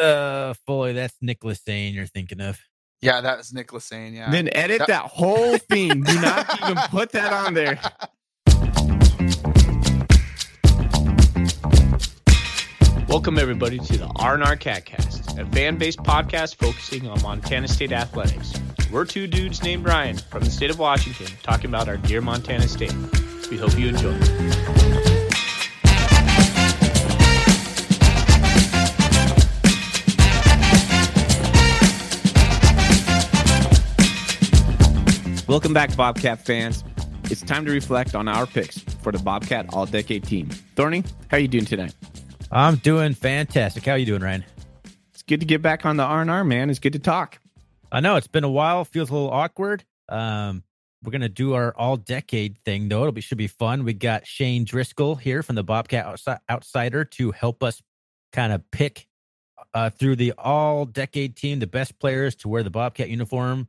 Uh, fully. That's Nicholas Sane you're thinking of. Yeah, that was Nicholas saying. Yeah. Then edit That- that whole thing. Do not even put that on there. Welcome everybody to the R&R Catcast, a fan-based podcast focusing on Montana State athletics. We're two dudes named Ryan from the state of Washington talking about our dear Montana State. We hope you enjoy. Welcome back, Bobcat fans. It's time to reflect on our picks for the Bobcat All-Decade Team. Thorny, how are you doing tonight? I'm doing fantastic. How are you doing, Ryan? It's good to get back on the R&R, man. It's good to talk. I know it's been a while. Feels a little awkward. Um, we're gonna do our all decade thing though. It'll be should be fun. We got Shane Driscoll here from the Bobcat Outsi- Outsider to help us kind of pick uh, through the all decade team the best players to wear the Bobcat uniform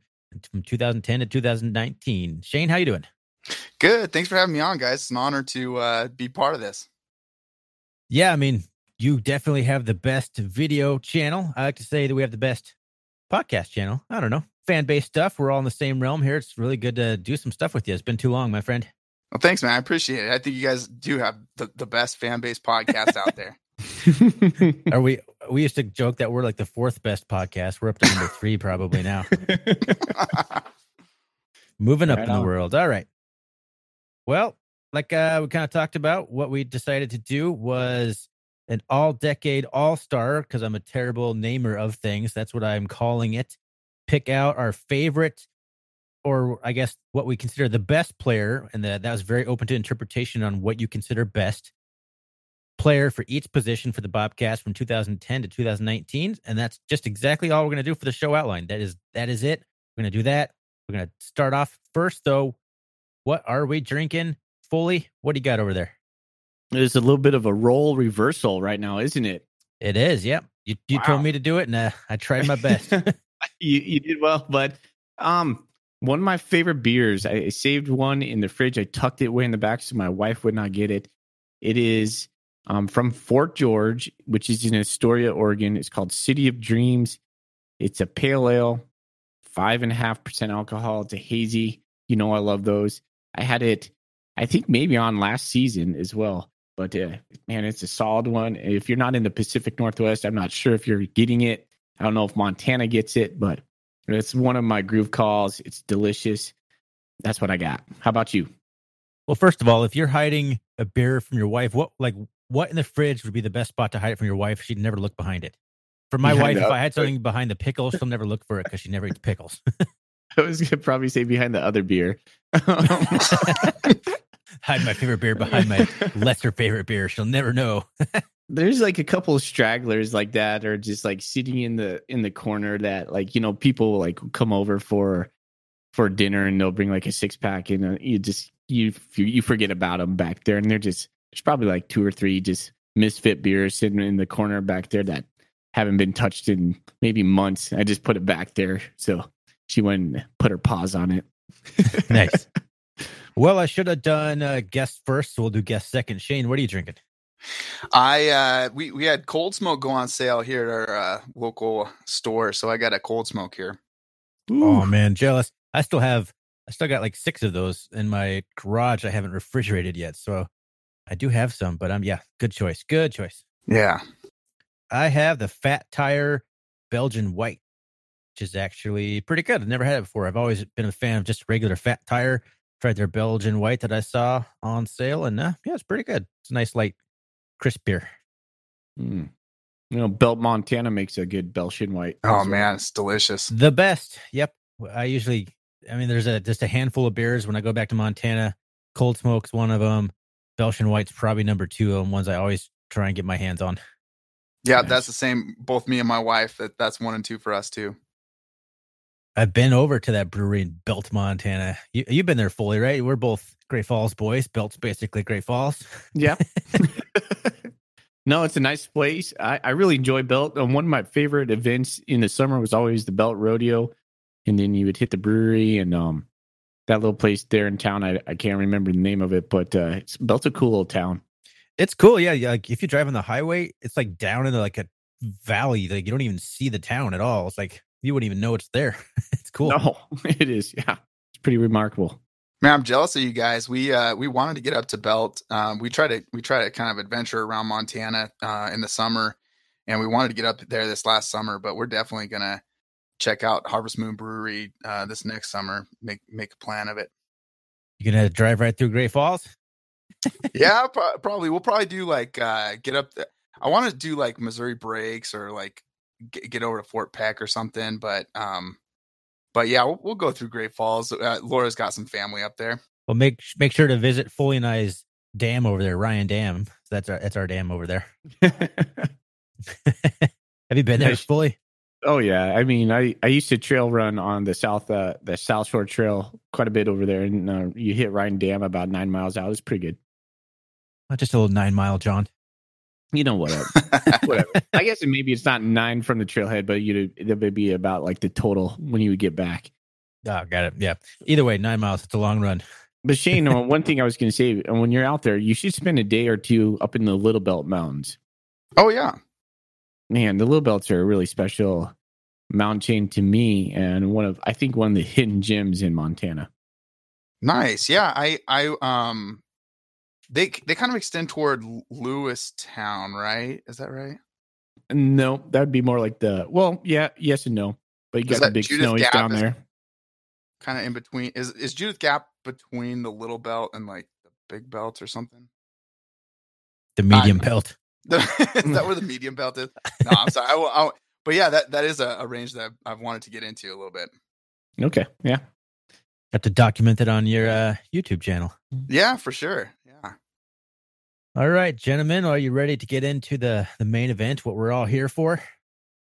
from 2010 to 2019. Shane, how you doing? Good. Thanks for having me on, guys. It's an honor to uh, be part of this. Yeah, I mean, you definitely have the best video channel. I like to say that we have the best podcast channel. I don't know. Fan based stuff. We're all in the same realm here. It's really good to do some stuff with you. It's been too long, my friend. Well, thanks, man. I appreciate it. I think you guys do have the, the best fan base podcast out there. Are we we used to joke that we're like the fourth best podcast. We're up to number three probably now. Moving up Right in the on. world. All right. Well, like uh, we kind of talked about, what we decided to do was an all decade all star because I'm a terrible namer of things. That's what I'm calling it. Pick out our favorite, or I guess what we consider the best player, and that that was very open to interpretation on what you consider best player for each position for the Bobcats from 2010 to 2019, and that's just exactly all we're going to do for the show outline. That is that is it. We're going to do that. We're going to start off first, though. What are we drinking? Foley? what do you got over there? There's a little bit of a role reversal right now, isn't it? It is, yep. You you Wow. told me to do it, and uh, I tried my best. you, you did well, but um, one of my favorite beers. I, I saved one in the fridge. I tucked it away in the back so my wife would not get it. It is um, from Fort George, which is in Astoria, Oregon. It's called City of Dreams. It's a pale ale, five and a half percent alcohol. It's a hazy. You know I love those. I had it, I think maybe on last season as well. But uh, man, it's a solid one. If you're not in the Pacific Northwest, I'm not sure if you're getting it. I don't know if Montana gets it, but it's one of my groove calls. It's delicious. That's what I got. How about you? well, first of all, if you're hiding a beer from your wife, what like what in the fridge would be the best spot to hide it from your wife? She'd never look behind it. For my Behind wife, if I had something behind the pickles, she'll never look for it because she never eats pickles. I was gonna probably say behind the other beer. hide my favorite beer behind my lesser favorite beer. She'll never know. There's like a couple of stragglers like that, or just like sitting in the in the corner that like you know people will, like come over for for dinner and they'll bring like a six pack and uh, you just you you forget about them back there and they're just there's probably like two or three just misfit beers sitting in the corner back there that haven't been touched in maybe months. I just put it back there so she went and put her paws on it. nice. Well, I should have done uh, guest first, so we'll do guest second. Shane, what are you drinking? I uh, we we had cold smoke go on sale here at our uh, local store, so I got a cold smoke here. Oh man, jealous. I still have. I still got like six of those in my garage. I haven't refrigerated yet, so I do have some. But um, yeah, good choice. Good choice. Yeah. I have the Fat Tire Belgian White, which is actually pretty good. I've never had it before. I've always been a fan of just regular Fat Tire. Tried their Belgian White that I saw on sale, and uh, yeah, it's pretty good. It's a nice light, crisp beer. Mm. You know, Belt Montana makes a good Belgian white. Oh well. man, it's delicious. The best. Yep. I usually, I mean, there's a just a handful of beers when I go back to Montana. Cold Smoke's one of them. Belgian White's probably number two of ones I always try and get my hands on. Yeah, Nice. that's the same. Both me and my wife. That that's one and two for us too. I've been over to that brewery in Belt, Montana. You, you've been there fully, right? We're both Great Falls boys. Belt's basically Great Falls. Yeah. no, it's a nice place. I, I really enjoy Belt. Um, one of my favorite events in the summer was always the Belt Rodeo. And then you would hit the brewery and um that little place there in town. I, I can't remember the name of it, but uh, it's Belt's a cool little town. It's cool. Yeah. yeah. Like if you drive on the highway, it's like down into like a valley. Like you don't even see the town at all. It's like you wouldn't even know it's there. it's cool. No, it is. Yeah, it's pretty remarkable. Man, I'm jealous of you guys. We uh we wanted to get up to Belt. Um, we try to we try to kind of adventure around Montana uh, in the summer, and we wanted to get up there this last summer. But we're definitely gonna check out Harvest Moon Brewery uh, this next summer. Make make a plan of it. You gonna drive right through Great Falls? yeah, pro- probably. We'll probably do like uh get up. The, I want to do like Missouri breaks or like get, get over to Fort Peck or something. But um, but yeah, we'll, we'll go through Great Falls. Uh, Laura's got some family up there. Well, make make sure to visit Foley and I's dam over there, Ryan Dam. That's our that's our dam over there. Have you been there, Nice. Foley? oh yeah, I mean, I I used to trail run on the south uh the South Shore Trail quite a bit over there, and uh, you hit Ryan Dam about nine miles out. It's pretty good. Not just a little nine mile, jaunt. You know whatever. whatever. I guess maybe it's not nine from the trailhead, but you it would be about like the total when you would get back. Oh, got it. Yeah. Either way, nine miles. It's a long run. But Shane, one thing I was going to say, when you're out there, you should spend a day or two up in the Little Belt Mountains. oh yeah, Man, the Little Belts are a really special mountain chain to me, and one of I think one of the hidden gems in Montana. nice. Yeah, I I um, they they kind of extend toward Lewistown, right? Is that right? No, that would be more like the well, yeah, yes and no. But you Is got the big Judith snowies Gap down there. Kind of in between. Is is Judith Gap between the Little Belt and like the Big Belt or something? The medium I- belt. is that where the medium belt is? No, I'm sorry. I will, I will- but yeah, that that is a, a range that I've, I've wanted to get into a little bit. Okay, yeah. Got to document it on your uh, YouTube channel. Yeah, for sure. Yeah. All right, gentlemen, are you ready to get into the the main event? What we're all here for?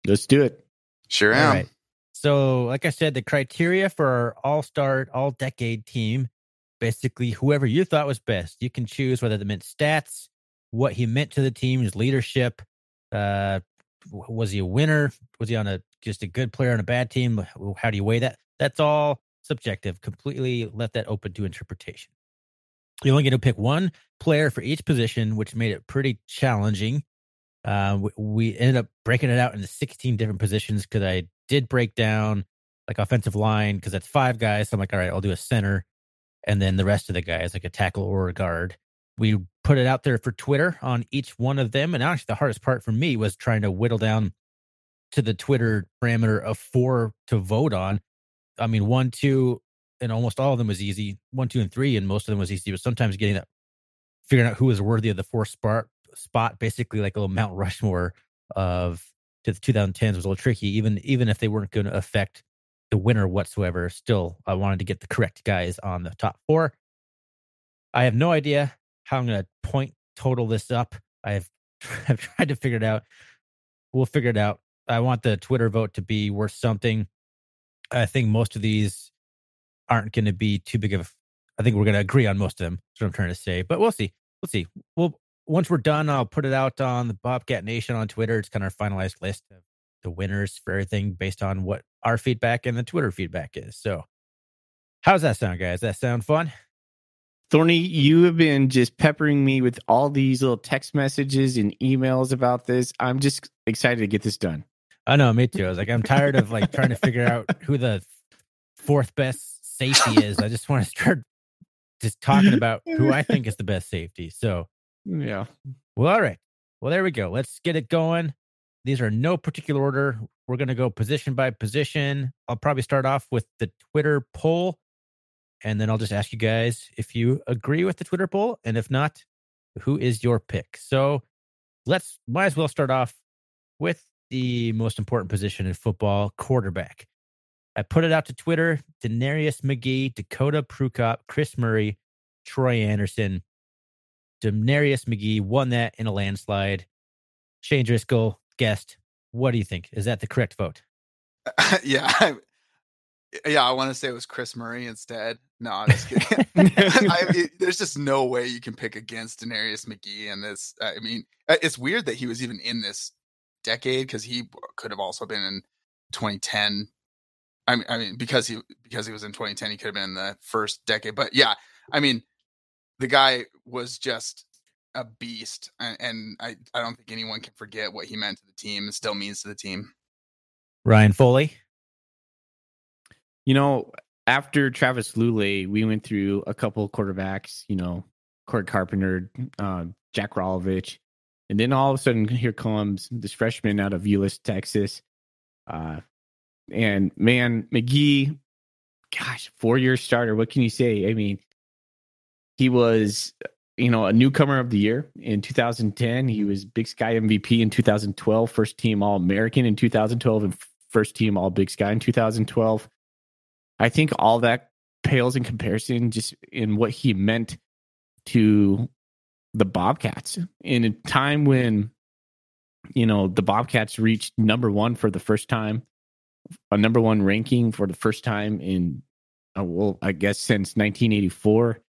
Let's do it. Sure am. right. So, like I said, the criteria for our all star, all decade team basically whoever you thought was best. You can choose whether that meant stats, what he meant to the team, his leadership. Uh, was he a winner? Was he on a just a good player on a bad team? How do you weigh that? That's all subjective. Completely left that open to interpretation. You only get to pick one player for each position, which made it pretty challenging. Uh, we, we ended up breaking it out into 16 different positions because I did break down like offensive line because that's five guys. So I'm like, all right, I'll do a center, and then the rest of the guys like a tackle or a guard. We put it out there for Twitter on each one of them, and actually the hardest part for me was trying to whittle down to the Twitter parameter of four to vote on. I mean, one, two, and almost all of them was easy. One, two, and three, and most of them was easy. But sometimes getting that, figuring out who was worthy of the fourth spot, spot, basically like a little Mount Rushmore of to the 2010s was a little tricky. Even even if they weren't going to affect the winner whatsoever, still I wanted to get the correct guys on the top four. I have no idea how I'm going to point total this up. I've I've tried to figure it out. We'll figure it out. I want the Twitter vote to be worth something. I think most of these aren't going to be too big of. I think we're going to agree on most of them. That's what I'm trying to say. But we'll see. We'll see. We'll once we're done, I'll put it out on the Bobcat Nation on Twitter. It's kind of our finalized list of the winners for everything based on what our feedback and the Twitter feedback is. So, how's that sound, guys? That sound fun? Thorny, you have been just peppering me with all these little text messages and emails about this. I'm just excited to get this done. I know, me too. I was like, I'm tired of like trying to figure out who the fourth best safety is. I just want to start just talking about who I think is the best safety. So, Yeah. well, all right. Well, there we go. Let's get it going. These are no particular order. We're going to go position by position. I'll probably start off with the Twitter poll, and then I'll just ask you guys if you agree with the Twitter poll, and if not, who is your pick? So let's might as well start off with the most important position in football, quarterback. I put it out to Twitter. Denarius McGhee, Dakota Prukop, Chris Murray, Troy Andersen. Denarius McGhee won that in a landslide. Shane Driscoll, guest. What do you think? Is that the correct vote? yeah. Yeah, I want to say it was Chris Murray instead. No, I'm just kidding. I there's just no way you can pick against Denarius McGhee in this. I mean, uh, it's weird that he was even in this decade because he could have also been in 2010. I mean, I mean, because he because he was in 2010, he could have been in the first decade. But yeah, I mean, the guy was just a beast, and, and I I don't think anyone can forget what he meant to the team and still means to the team. Ryan Foley. You know, after Travis Lulay, we went through a couple quarterbacks. You know, Corey Carpenter, uh, Jack Rolovich, and then all of a sudden, here comes this freshman out of Euless, Texas. Uh, and man, McGhee, gosh, four year starter. What can you say? I mean, he was, you know, a newcomer of the year in 2010. He was Big Sky MVP in 2012, first team All American in 2012, and first team All Big Sky in 2012. I think all that pales in comparison just in what he meant to the Bobcats in a time when you know the Bobcats reached number one for the first time, a number one ranking for the first time in uh, well, I guess since 1984.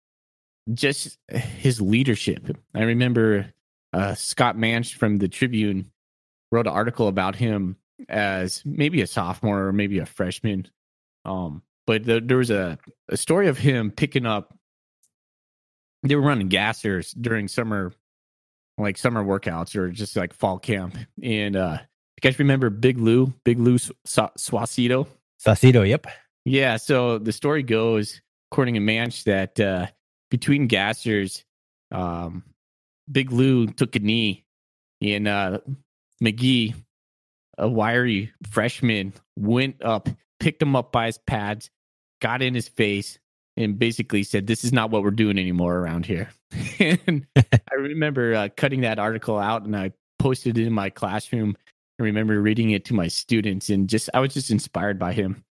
Just his leadership. I remember uh, Scott Mansch from the Tribune wrote an article about him as maybe a sophomore or maybe a freshman. Um, but the, there was a, a story of him picking up they were running gassers during summer like summer workouts or just like fall camp. And uh you guys remember big lou big lou swacito swacito yep. Yeah so the story goes according to Mansch that uh between gassers um big lou took a knee and uh McGhee a wiry freshman went up picked him up by his pads got in his face and basically said, "This is not what we're doing anymore around here." and I remember uh, cutting that article out and I posted it in my classroom. I remember reading it to my students and just I was just inspired by him.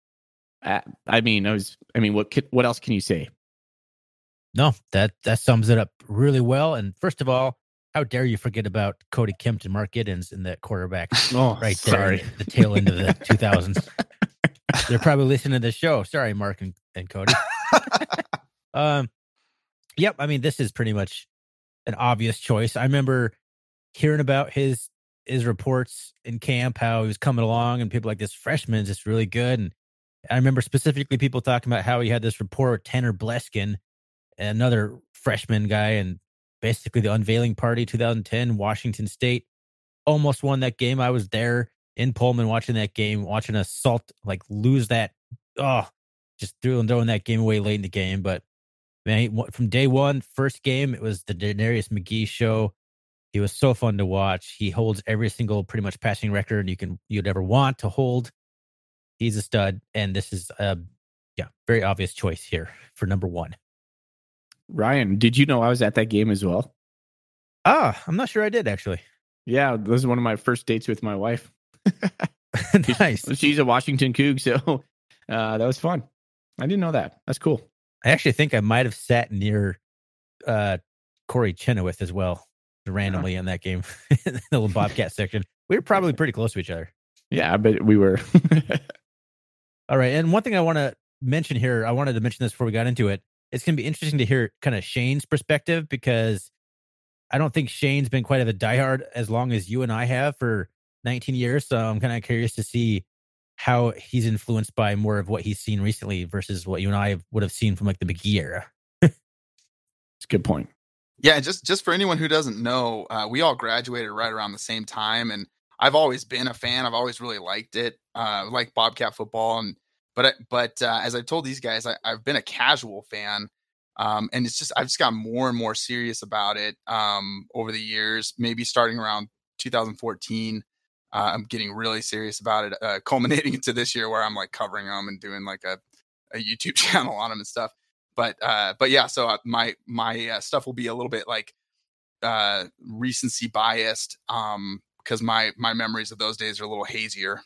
I, I mean, I was. I mean, what what else can you say? No, that that sums it up really well. And first of all, how dare you forget about Cody Kempt and Mark Giddens in that quarterback oh, right there, sorry. the tail end of the 2000s. They're probably listening to the show. Sorry, Mark and, and Cody. um, yep. I mean, this is pretty much an obvious choice. I remember hearing about his his reports in camp, how he was coming along, and people like this freshman is just really good. And I remember specifically people talking about how he had this report, Tanner Bleskin, another freshman guy, and basically the unveiling party 2010, Washington State almost won that game. I was there in Pullman watching that game, watching a salt like lose that. Oh, just threw and throwing that game away late in the game. But man, from day one, first game, it was the Denarius McGhee show. He was so fun to watch. He holds every single pretty much passing record you can you'd ever want to hold. He's a stud, and this is a yeah very obvious choice here for number one. Ryan, did you know I was at that game as well? Ah, I'm not sure I did actually. Yeah, this was one of my first dates with my wife. nice. She's a Washington Coug, so uh, that was fun. I didn't know that. That's cool. I actually think I might have sat near uh, Corey Chenoweth as well, randomly yeah. in that game, in the little Bobcat section. We were probably pretty close to each other. Yeah, but we were. All right. And one thing I want to mention here, I wanted to mention this before we got into it. It's going to be interesting to hear kind of Shane's perspective because I don't think Shane's been quite of a diehard as long as you and I have for 19 years. So I'm kind of curious to see how he's influenced by more of what he's seen recently versus what you and I would have seen from like the McGhee era. It's a good point. Yeah, just just for anyone who doesn't know, uh, we all graduated right around the same time, and I've always been a fan. I've always really liked it, uh, like Bobcat football, and but but uh, as I've told these guys, I, have been a casual fan, um, and it's just I've just got more and more serious about it um, over the years. Maybe starting around 2014, uh, I'm getting really serious about it, uh, culminating into this year where I'm like covering them and doing like a, a YouTube channel on them and stuff. But uh, but yeah, so uh, my my uh, stuff will be a little bit like uh, recency biased um, because my my memories of those days are a little hazier.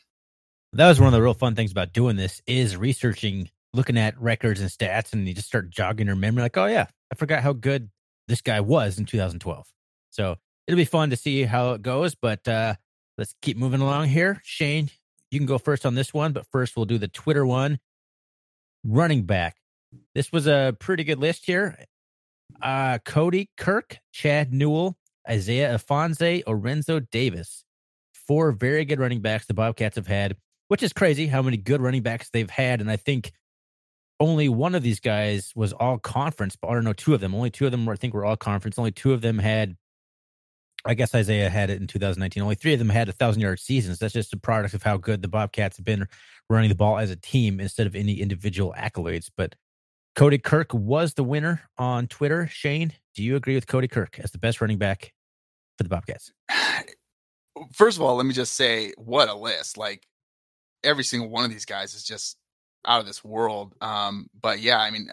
That was one of the real fun things about doing this is researching, looking at records and stats, and you just start jogging your memory. Like, oh yeah, I forgot how good this guy was in 2012. So it'll be fun to see how it goes. But uh, Let's keep moving along here. Shane, you can go first on this one, but first we'll do the Twitter one. Running back. This was a pretty good list here. Uh, Cody Kirk, Chad Newell, Isaiah Ifanse, Lorenzo Davis. Four very good running backs the Bobcats have had, which is crazy how many good running backs they've had. And I think only one of these guys was all conference, but I don't know, two of them. Only two of them were, I think, were all conference. Only two of them had I guess Isaiah had it in 2019. Only three of them had a thousand yard seasons. That's just a product of how good the Bobcats have been running the ball as a team instead of any individual accolades. But Cody Kirk was the winner on Twitter. Shane, do you agree with Cody Kirk as the best running back for the Bobcats? First of all, let me just say what a list. Like every single one of these guys is just out of this world. Um, but yeah, I mean,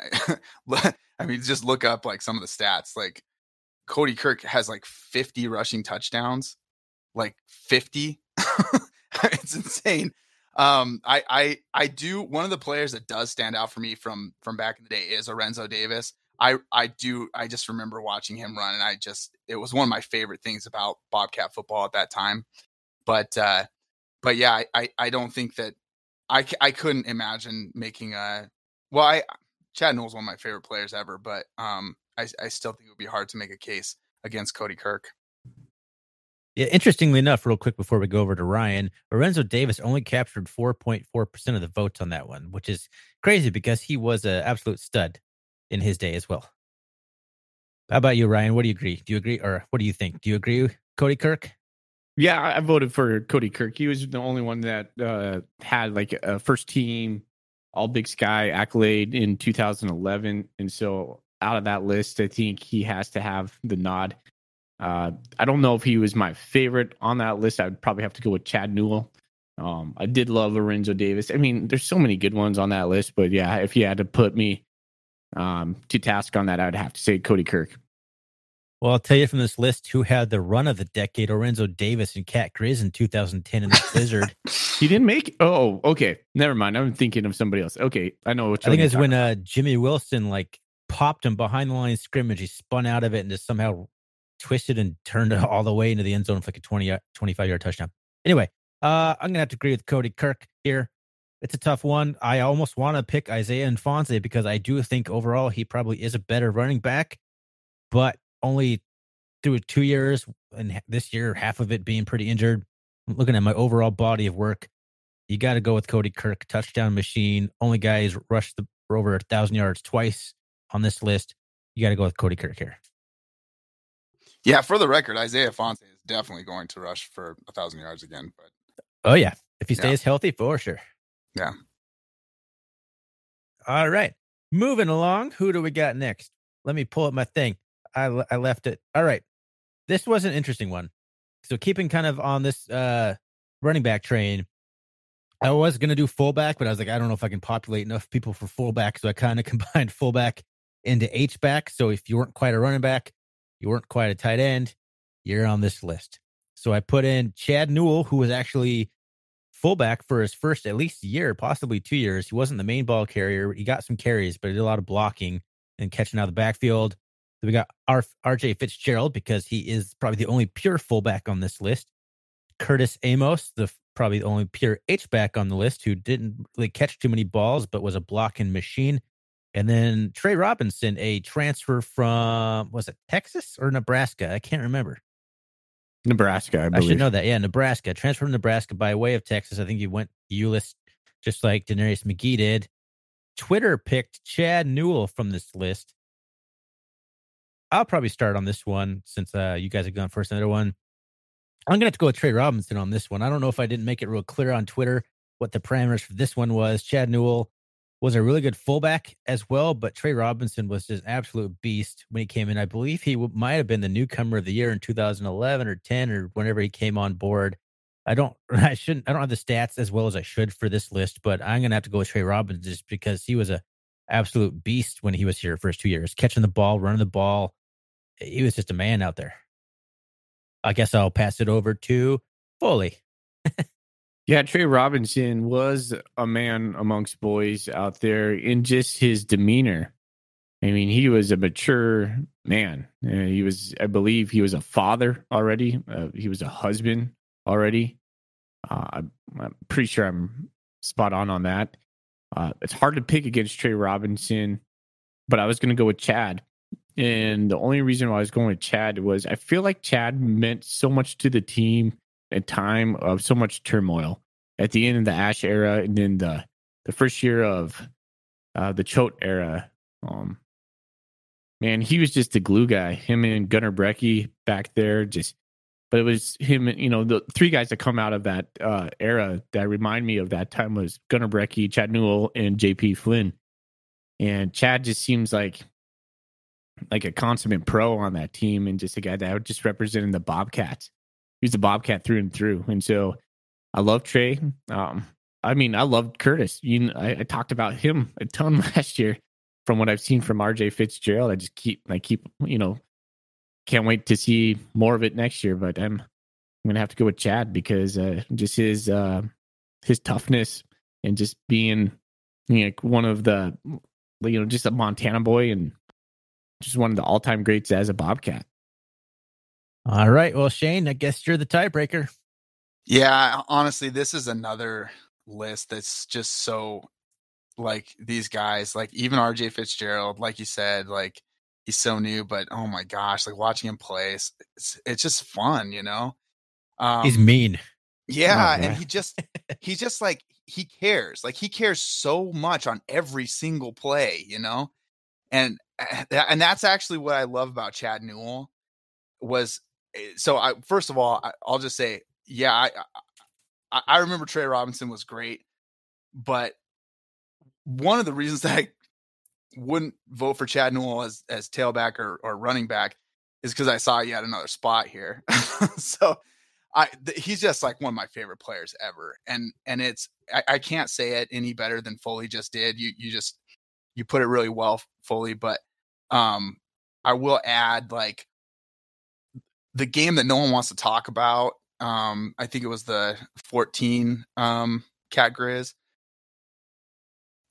I mean, just look up like some of the stats. Like Cody Kirk has like 50 rushing touchdowns, like 50. it's insane. Um, I, I, I do. One of the players that does stand out for me from from back in the day is Lorenzo Davis. I, I do. I just remember watching him run, and I just it was one of my favorite things about Bobcat football at that time. But, uh, but yeah, I, I, I don't think that I, I couldn't imagine making a. Well, I Chad Newell's one of my favorite players ever, but um, I, I still think it would be hard to make a case against Cody Kirk. Yeah, interestingly enough, real quick before we go over to Ryan, Lorenzo Davis only captured 4.4% of the votes on that one, which is crazy because he was an absolute stud in his day as well. How about you, Ryan? What do you agree? Do you agree, or what do you think? Do you agree, Cody Kirk? Yeah, I voted for Cody Kirk. He was the only one that uh, had like a first team All Big Sky accolade in 2011, and so out of that list, I think he has to have the nod. Uh, I don't know if he was my favorite on that list. I'd probably have to go with Chad Newell. Um, I did love Lorenzo Davis. I mean, there's so many good ones on that list, but yeah, if you had to put me um, to task on that, I'd have to say Cody Kirk. Well, I'll tell you from this list who had the run of the decade: Lorenzo Davis and Cat Grizz in 2010 in the Blizzard. he didn't make. Oh, okay. Never mind. I'm thinking of somebody else. Okay, I know which. I think it's when uh, Jimmy Wilson like popped him behind the line of scrimmage. He spun out of it and just somehow twisted and turned it all the way into the end zone for like a 20, 25 yard touchdown. Anyway, uh, I'm gonna have to agree with Cody Kirk here. It's a tough one. I almost want to pick Isaiah Ifanse because I do think overall he probably is a better running back, but only through two years and this year, half of it being pretty injured. I'm looking at my overall body of work. You got to go with Cody Kirk, touchdown machine. Only guy who's rushed the, over a thousand yards twice on this list. You got to go with Cody Kirk here. Yeah, for the record, Isaiah Ifanse is definitely going to rush for a thousand yards again. But oh yeah, if he stays yeah. healthy, for sure. Yeah. All right, moving along. Who do we got next? Let me pull up my thing. I I left it. All right, this was an interesting one. So keeping kind of on this uh running back train, I was gonna do fullback, but I was like, I don't know if I can populate enough people for fullback, so I kind of combined fullback into H back. So if you weren't quite a running back, you weren't quite a tight end, you're on this list. So I put in Chad Newell, who was actually fullback for his first at least year, possibly two years. He wasn't the main ball carrier. He got some carries, but he did a lot of blocking and catching out of the backfield. So we got R- RJ Fitzgerald because he is probably the only pure fullback on this list. Curtis Amos, the probably the only pure H back on the list who didn't really catch too many balls, but was a blocking machine. And then Trey Robinson, a transfer from was it Texas or Nebraska? I can't remember. Nebraska, I, believe. I should know that. Yeah, Nebraska. Transfer from Nebraska by way of Texas. I think he went Euless just like Denarius McGhee did. Twitter picked Chad Newell from this list. I'll probably start on this one since uh, you guys have gone first. Another one. I'm gonna have to go with Trey Robinson on this one. I don't know if I didn't make it real clear on Twitter what the parameters for this one was. Chad Newell was a really good fullback as well, but Trey Robinson was just an absolute beast when he came in. I believe he w- might have been the newcomer of the year in 2011 or 10 or whenever he came on board. I don't, I shouldn't, I don't have the stats as well as I should for this list, but I'm gonna have to go with Trey Robinson just because he was a absolute beast when he was here first two years, catching the ball, running the ball, he was just a man out there. I guess I'll pass it over to Foley. yeah, Trey Robinson was a man amongst boys out there in just his demeanor. I mean, he was a mature man. Uh, he was, I believe, he was a father already. Uh, he was a husband already. Uh, I'm, I'm, pretty sure I'm spot on on that. Uh, it's hard to pick against Trey Robinson, but I was going to go with Chad. And the only reason why I was going with Chad was I feel like Chad meant so much to the team at time of so much turmoil at the end of the Ash era and then the the first year of uh, the Choate era. Um, man, he was just the glue guy. Him and Gunnar Brecky back there, just but it was him. You know, the three guys that come out of that uh, era that remind me of that time was Gunnar Brecky, Chad Newell, and JP Flynn. And Chad just seems like like a consummate pro on that team, and just a guy that just representing the Bobcats. He's a Bobcat through and through, and so I love Trey. Um, I mean, I loved Curtis. You, I, I talked about him a ton last year. From what I've seen from RJ Fitzgerald, I just keep, I keep, you know, can't wait to see more of it next year. But I'm, I'm gonna have to go with Chad because uh, just his, uh, his toughness and just being, you know, one of the, you know, just a Montana boy and just one of the all-time greats as a Bobcat. All right. Well, Shane, I guess you're the tiebreaker. Yeah, honestly, this is another list that's just so like these guys, like even RJ Fitzgerald, like you said, like he's so new, but oh my gosh, like watching him play, it's it's just fun, you know. Um, he's mean. Yeah, oh, and he just he just like he cares, like he cares so much on every single play, you know, and eh, and that's actually what I love about Chad Newell was. Eh, so I first of all, I, I'll just say, yeah, I I, I remember Trey Robinson was great, but one of the reasons that I wouldn't vote for Chad Newell as as tailback or, or running back is because I saw had another spot here. so I th- he's just like one of my favorite players ever, and and it's I, I, can't say it any better than Foley just did. You you just you put it really well, Foley. But um, I will add like the game that no one wants to talk about um, I think it was the 14 um, Cat Grizz.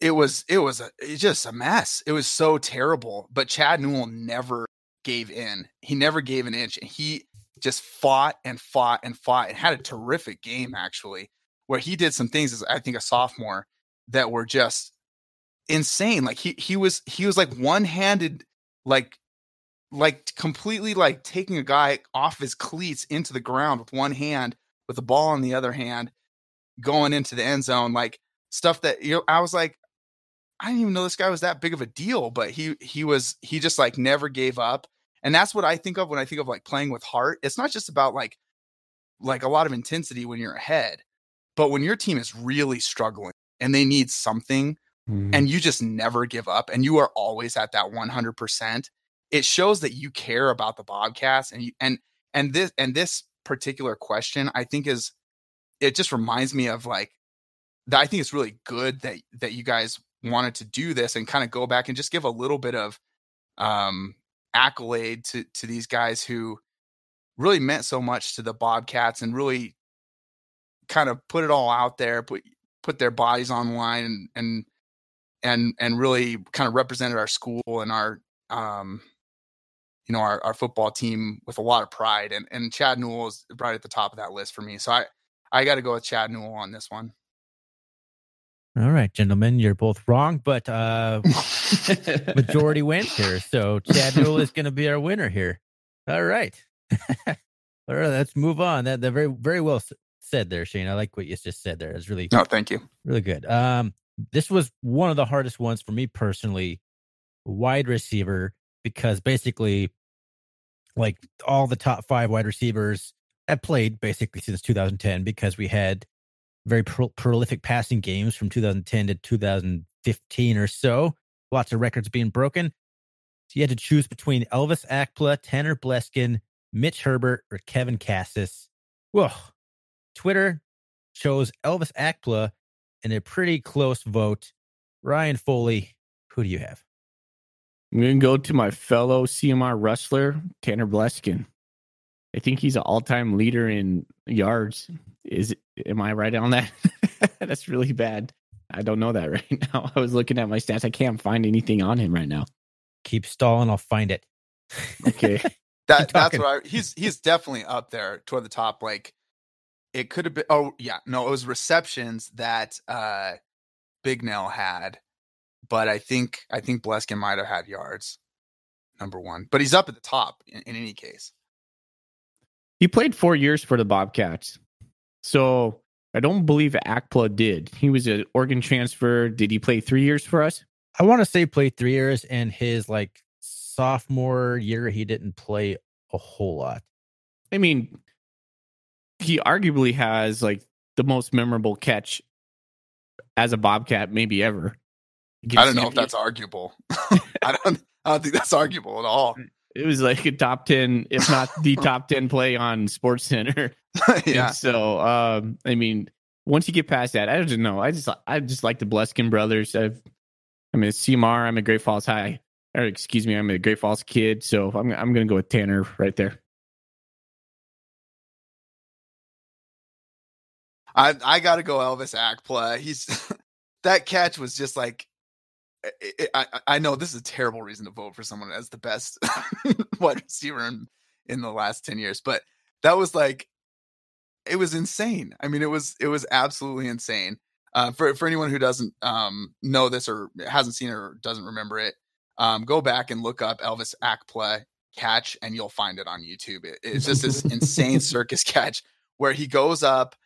It was it was a it just a mess. It was so terrible. But Chad Newell never gave in. He never gave an inch, and he just fought and fought and fought and had a terrific game actually, where he did some things as I think a sophomore that were just insane. Like he he was he was like one handed like like completely like taking a guy off his cleats into the ground with one hand with the ball in the other hand going into the end zone like stuff that you know I was like I didn't even know this guy was that big of a deal but he he was he just like never gave up and that's what I think of when I think of like playing with heart it's not just about like like a lot of intensity when you're ahead but when your team is really struggling and they need something mm. and you just never give up and you are always at that 100% it shows that you care about the Bobcats and you, and and this and this particular question I think is it just reminds me of like that I think it's really good that that you guys wanted to do this and kind of go back and just give a little bit of um accolade to to these guys who really meant so much to the Bobcats and really kind of put it all out there, put put their bodies on online and and and and really kind of represented our school and our um you know our, our football team with a lot of pride and and Chad Newell is right at the top of that list for me so I I got to go with Chad Newell on this one. All right gentlemen you're both wrong but uh majority wins here so Chad Newell is going to be our winner here. All right. All right let's move on. That that very very well said there Shane. I like what you just said there. It's really no thank you. really good. Um this was one of the hardest ones for me personally wide receiver because basically like all the top five wide receivers have played basically since 2010 because we had very pro- prolific passing games from 2010 to 2015 or so. Lots of records being broken. So you had to choose between Elvis Akpla, Tanner Bleskin, Mitch Herbert, or Kevin Kassis. Whoa. Twitter chose Elvis Akpla in a pretty close vote. Ryan Foley, who do you have? I'm going to go to my fellow CMR wrestler, Tanner Bleskin. I think he's an all-time leader in yards. Is am I right on that? That's really bad. I don't know that right now. I was looking at my stats. I can't find anything on him right now. Keep stalling. I'll find it. Okay. that that's what I, he's he's definitely up there toward the top. Like it could have been. Oh yeah, no, it was receptions that uh Big Nail had but I think I think Bleskin might have had yards, number one. But he's up at the top in, in any case. He played four years for the Bobcats, so I don't believe Akpla did. He was an Oregon transfer. Did he play three years for us? I want to say played three years, and his like sophomore year he didn't play a whole lot. I mean, he arguably has like the most memorable catch as a Bobcat maybe ever. I don't know if that's arguable. I don't. I don't think that's arguable at all. It was like a top ten, if not the top ten play on Sports Center. yeah. And so, um, I mean, once you get past that, I don't know. I just, I just like the Bleskin brothers. I've, I'm a CMR. I'm a Great Falls High, or excuse me, I'm a Great Falls kid. So I'm, I'm gonna go with Tanner right there. I I got to go Elvis Act Akpla. He's that catch was just like I, I, know this is a terrible reason to vote for someone as the best wide receiver in, in the last 10 years, but that was like it was insane. I mean, it was it was absolutely insane. Uh, for for anyone who doesn't um, know this or hasn't seen it or doesn't remember it, um, go back and look up Elvis Akpla catch, and you'll find it on YouTube. It, it's just this insane circus catch where he goes up,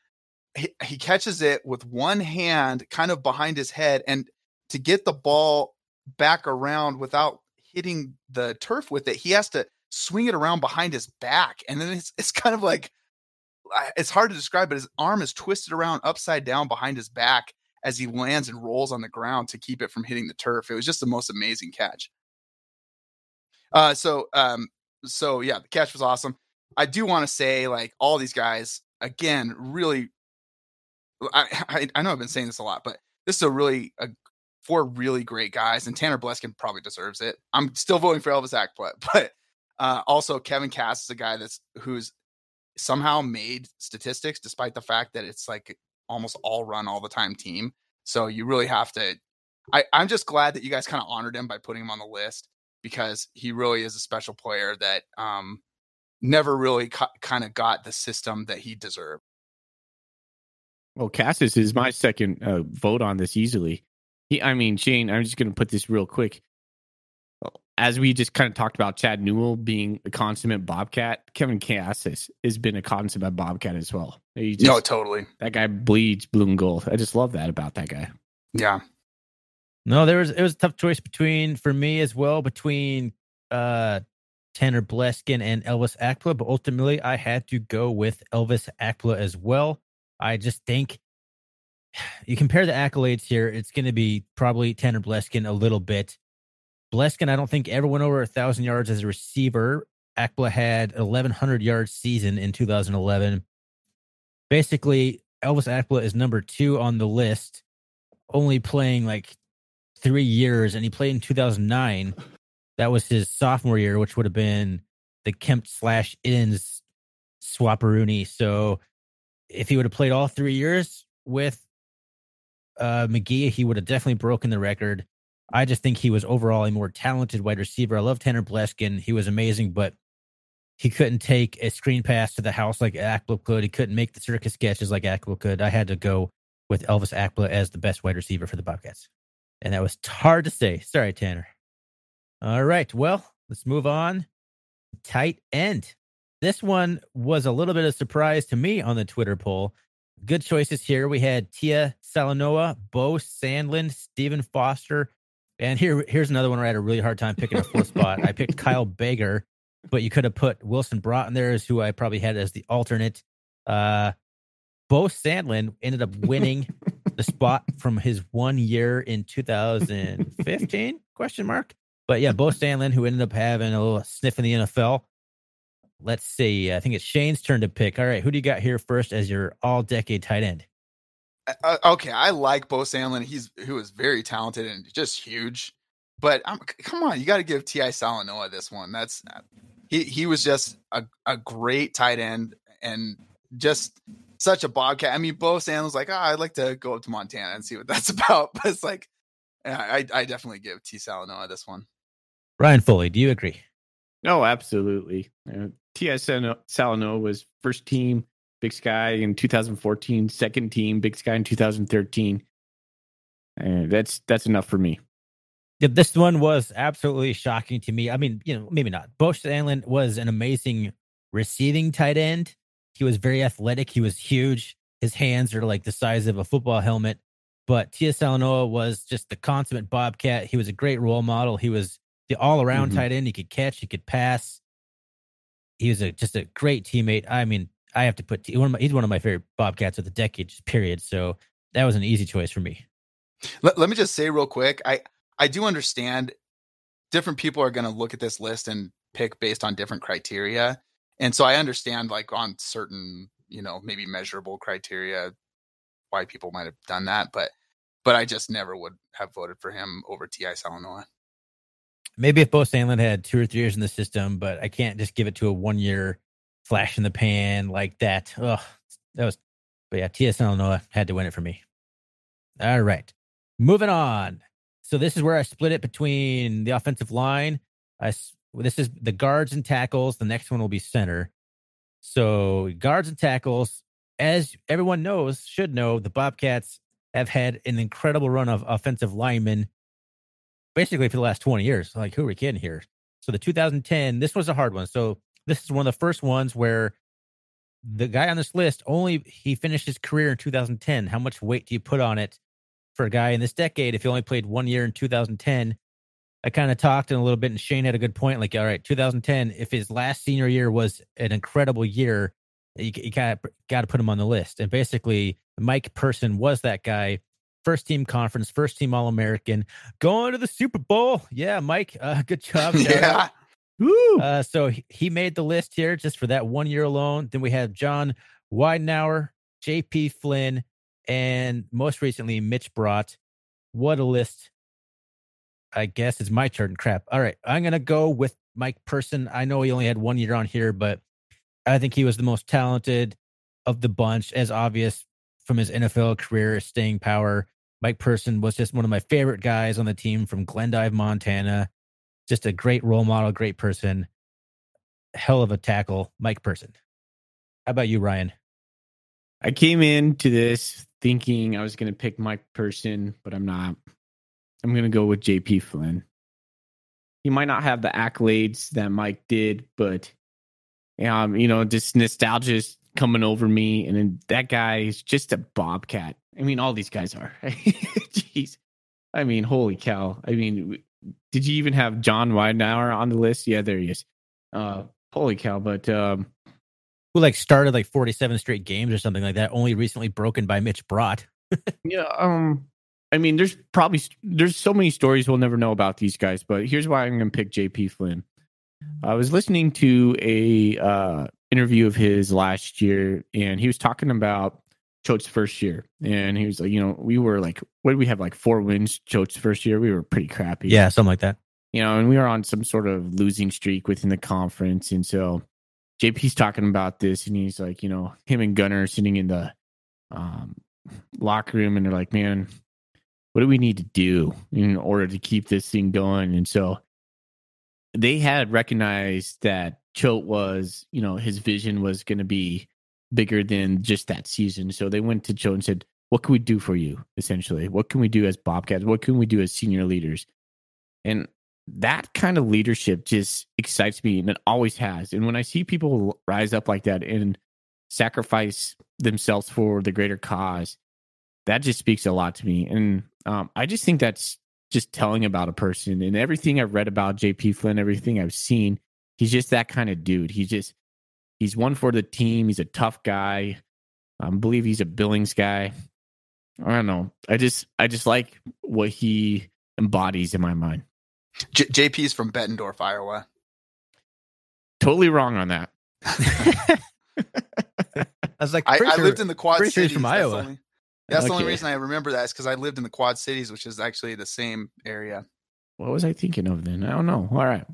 he, he catches it with one hand, kind of behind his head, and to get the ball back around without hitting the turf with it, he has to swing it around behind his back. And then it's it's kind of like it's hard to describe, but his arm is twisted around upside down behind his back as he lands and rolls on the ground to keep it from hitting the turf. It was just the most amazing catch. Uh so um so yeah, the catch was awesome. I do want to say like all these guys again really I, I, I know I've been saying this a lot, but this is a really a four really great guys, and Tanner Bleskin probably deserves it. I'm still voting for Elvis Akpla, but uh, also Kevin Cass is a guy that's who's somehow made statistics despite the fact that it's like almost all run all the time team. So you really have to. I, I'm just glad that you guys kind of honored him by putting him on the list because he really is a special player that um, never really ca- kind of got the system that he deserved. Well, Kassis is my second uh, vote on this easily. He, I mean, Shane, I'm just going to put this real quick. As we just kind of talked about Chad Newell being a consummate Bobcat, Kevin Kassis has been a consummate Bobcat as well. Just, no, totally. That guy bleeds blue and gold. I just love that about that guy. Yeah. No, there was it was a tough choice between for me as well between uh Tanner Bleskin and Elvis Akpla, but ultimately I had to go with Elvis Akpla as well. I just think you compare the accolades here, it's going to be probably Tanner Bleskin a little bit. Bleskin, I don't think ever went over a thousand yards as a receiver. Akpla had 1,100 yard season in 2011. Basically, Elvis Akpla is number two on the list, only playing like three years, and he played in 2009. That was his sophomore year, which would have been the Kemp slash Ins swapperoonie. So if he would have played all three years with uh, McGhee, he would have definitely broken the record. I just think he was overall a more talented wide receiver. I love Tanner Bleskin. He was amazing, but he couldn't take a screen pass to the house like Akpla could. He couldn't make the circus catches like Akpla could. I had to go with Elvis Akpla as the best wide receiver for the Bobcats. And that was hard to say. Sorry, Tanner. All right. Well, let's move on. Tight end. This one was a little bit of surprise to me on the Twitter poll. Good choices here. We had Tia Salanoa, Beau Sandland, Stephen Foster, and here here's another one where I had a really hard time picking a fourth spot. I picked Kyle Baker, but you could have put Wilson Broughton there as who I probably had as the alternate. Uh, Beau Sandland ended up winning the spot from his one year in 2015 question mark. But yeah, Beau Sandland, who ended up having a little sniff in the NFL, Let's see. I think it's Shane's turn to pick. All right, who do you got here first as your all-decade tight end? Uh, okay, I like Beau Sandland. He's who is very talented and just huge. But I'm, come on, you got to give Ti Salanoa this one. That's he. He was just a, a great tight end and just such a bobcat. I mean, Beau Sandland's like, oh, I'd like to go up to Montana and see what that's about. But it's like, I, I definitely give T Salanoa this one. Ryan Foley, do you agree? No, absolutely. Uh, T.S. Salano was first team Big Sky in 2014, second team Big Sky in 2013. And that's that's enough for me. Yeah, this one was absolutely shocking to me. I mean, you know, maybe not. Beau Sandland was an amazing receiving tight end. He was very athletic. He was huge. His hands are like the size of a football helmet. But Tia Salanoa was just the consummate bobcat. He was a great role model. He was the all around mm-hmm. tight end. He could catch, he could pass he was a, just a great teammate. I mean, I have to put one of my, he's one of my favorite Bobcats of the decade, period. So that was an easy choice for me. Let, let me just say real quick, I I do understand different people are going to look at this list and pick based on different criteria, and so I understand like on certain you know maybe measurable criteria why people might have done that, but but I just never would have voted for him over Ti Salanoa. Maybe if Beau Sandland had two or three years in the system, but I can't just give it to a one year flash in the pan like that. Oh, that was, but yeah, T.S. Illinois had to win it for me. All right, moving on. So this is where I split it between the offensive line. I this is the guards and tackles. The next one will be center. So guards and tackles, as everyone knows, should know, the Bobcats have had an incredible run of offensive linemen basically for the last 20 years. Like, who are we kidding here? So the 2010, this was a hard one. So this is one of the first ones where the guy on this list only he finished his career in 2010. How much weight do you put on it for a guy in this decade if he only played one year in 2010? I kind of talked in a little bit, and Shane had a good point. Like, all right, 2010, if his last senior year was an incredible year, you, you got got to put him on the list. And basically, Mike Person was that guy. First team conference, first team All American, going to the Super Bowl. Yeah, Mike, uh, good job. yeah. Uh, so he made the list here just for that one year alone. Then we have John Weidenaar, J.P. Flynn, and most recently Mitch Brott. What a list! I guess it's my turn. Crap. All right, I'm gonna go with Mike Person. I know he only had one year on here, but I think he was the most talented of the bunch, as obvious from his NFL career, staying power. Mike Person was just one of my favorite guys on the team from Glendive, Montana just a great role model, great person, hell of a tackle, Mike Person. How about you, Ryan? I came into this thinking I was going to pick Mike Person, but I'm not. I'm going to go with JP Flynn. He might not have the accolades that Mike did, but um, you know, just nostalgia is coming over me, and that guy is just a bobcat. I mean, all these guys are. Jeez, I mean, holy cow! I mean, did you even have John Weidenaar on the list? Yeah, there he is. Uh, holy cow! But um, who like started like forty-seven straight games or something like that? Only recently broken by Mitch Brott. yeah. Um. I mean, there's probably there's so many stories we'll never know about these guys. But here's why I'm going to pick J.P. Flynn. I was listening to a uh, interview of his last year, and he was talking about Choate's first year, and he was like, you know, we were like, what did we have like four wins Choate's first year? We were pretty crappy. Yeah, something like that. You know, and we were on some sort of losing streak within the conference, and so JP's talking about this, and he's like, you know, him and Gunner sitting in the um, locker room, and they're like, man, what do we need to do in order to keep this thing going? And so they had recognized that Choate was, you know, his vision was going to be bigger than just that season. So they went to Joe and said, What can we do for you? Essentially, what can we do as Bobcats? What can we do as senior leaders? And that kind of leadership just excites me and it always has. And when I see people rise up like that and sacrifice themselves for the greater cause, that just speaks a lot to me. And um, I just think that's just telling about a person. And everything I've read about JP Flynn, everything I've seen, he's just that kind of dude. He's just He's one for the team. He's a tough guy. I believe he's a Billings guy. I don't know. I just I just like what he embodies in my mind. J- JP's from Bettendorf, Iowa. Totally wrong on that. I was like, I, I sure, lived in the Quad Cities. Sure from that's Iowa. The only, that's the only reason I remember that is because I lived in the Quad Cities, which is actually the same area. What was I thinking of then? I don't know. All right.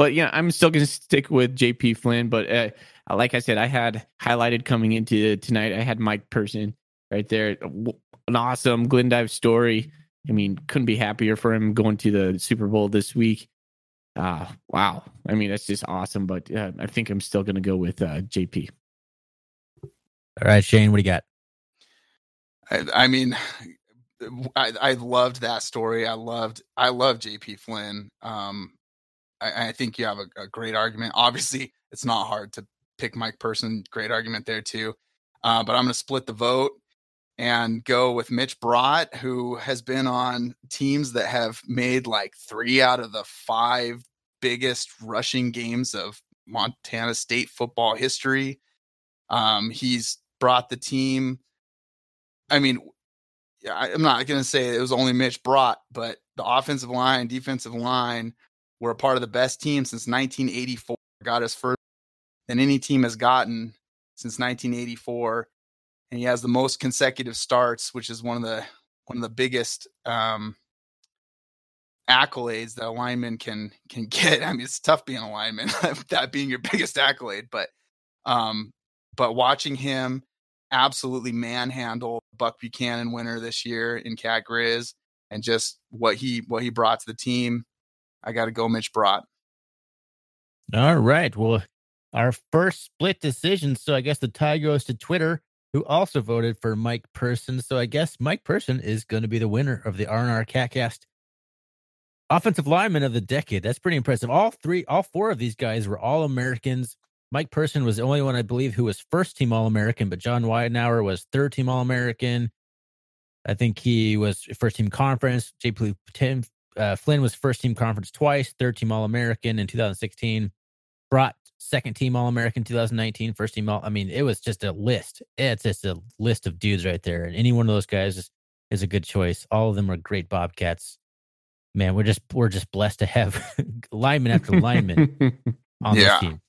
But yeah, I'm still going to stick with JP Flynn. But uh, like I said, I had highlighted coming into tonight, I had Mike Person right there. An awesome Glendive story. I mean, couldn't be happier for him going to the Super Bowl this week. Uh, wow. I mean, that's just awesome. But uh, I think I'm still going to go with uh, JP. All right, Shane, what do you got? I, I mean, I, I loved that story. I loved I love JP Flynn. Um, I, I think you have a, a great argument. Obviously, it's not hard to pick Mike Person. Great argument there too. Uh, but I'm going to split the vote and go with Mitch Brott, who has been on teams that have made like three out of the five biggest rushing games of Montana State football history. Um, he's brought the team. I mean, I'm not going to say it was only Mitch Brott, but the offensive line, defensive line were a part of the best team since 1984. Got us further than any team has gotten since 1984, and he has the most consecutive starts, which is one of the one of the biggest um, accolades that a lineman can can get. I mean, it's tough being a lineman, that being your biggest accolade, but um, but watching him absolutely manhandle Buck Buchanan winner this year in Cat Grizz and just what he what he brought to the team, I got to go Mitch Brott. All right. Well, uh, our first split decision. So I guess the tie goes to Twitter, who also voted for Mike Person. So I guess Mike Person is going to be the winner of the R&R Catcast offensive lineman of the decade. That's pretty impressive. All three, all four of these guys were all Americans. Mike Person was the only one, I believe, who was first team All American, but John Weidenaar was third team All American. I think he was first team conference. JP Tim uh, Flynn was first team conference twice, third team All American in 2016. Brott second team All American 2019, first team All. I mean, it was just a list. It's just a list of dudes right there, and any one of those guys is, is a good choice. All of them are great Bobcats. Man, we're just we're just blessed to have lineman after lineman on Yeah. this team.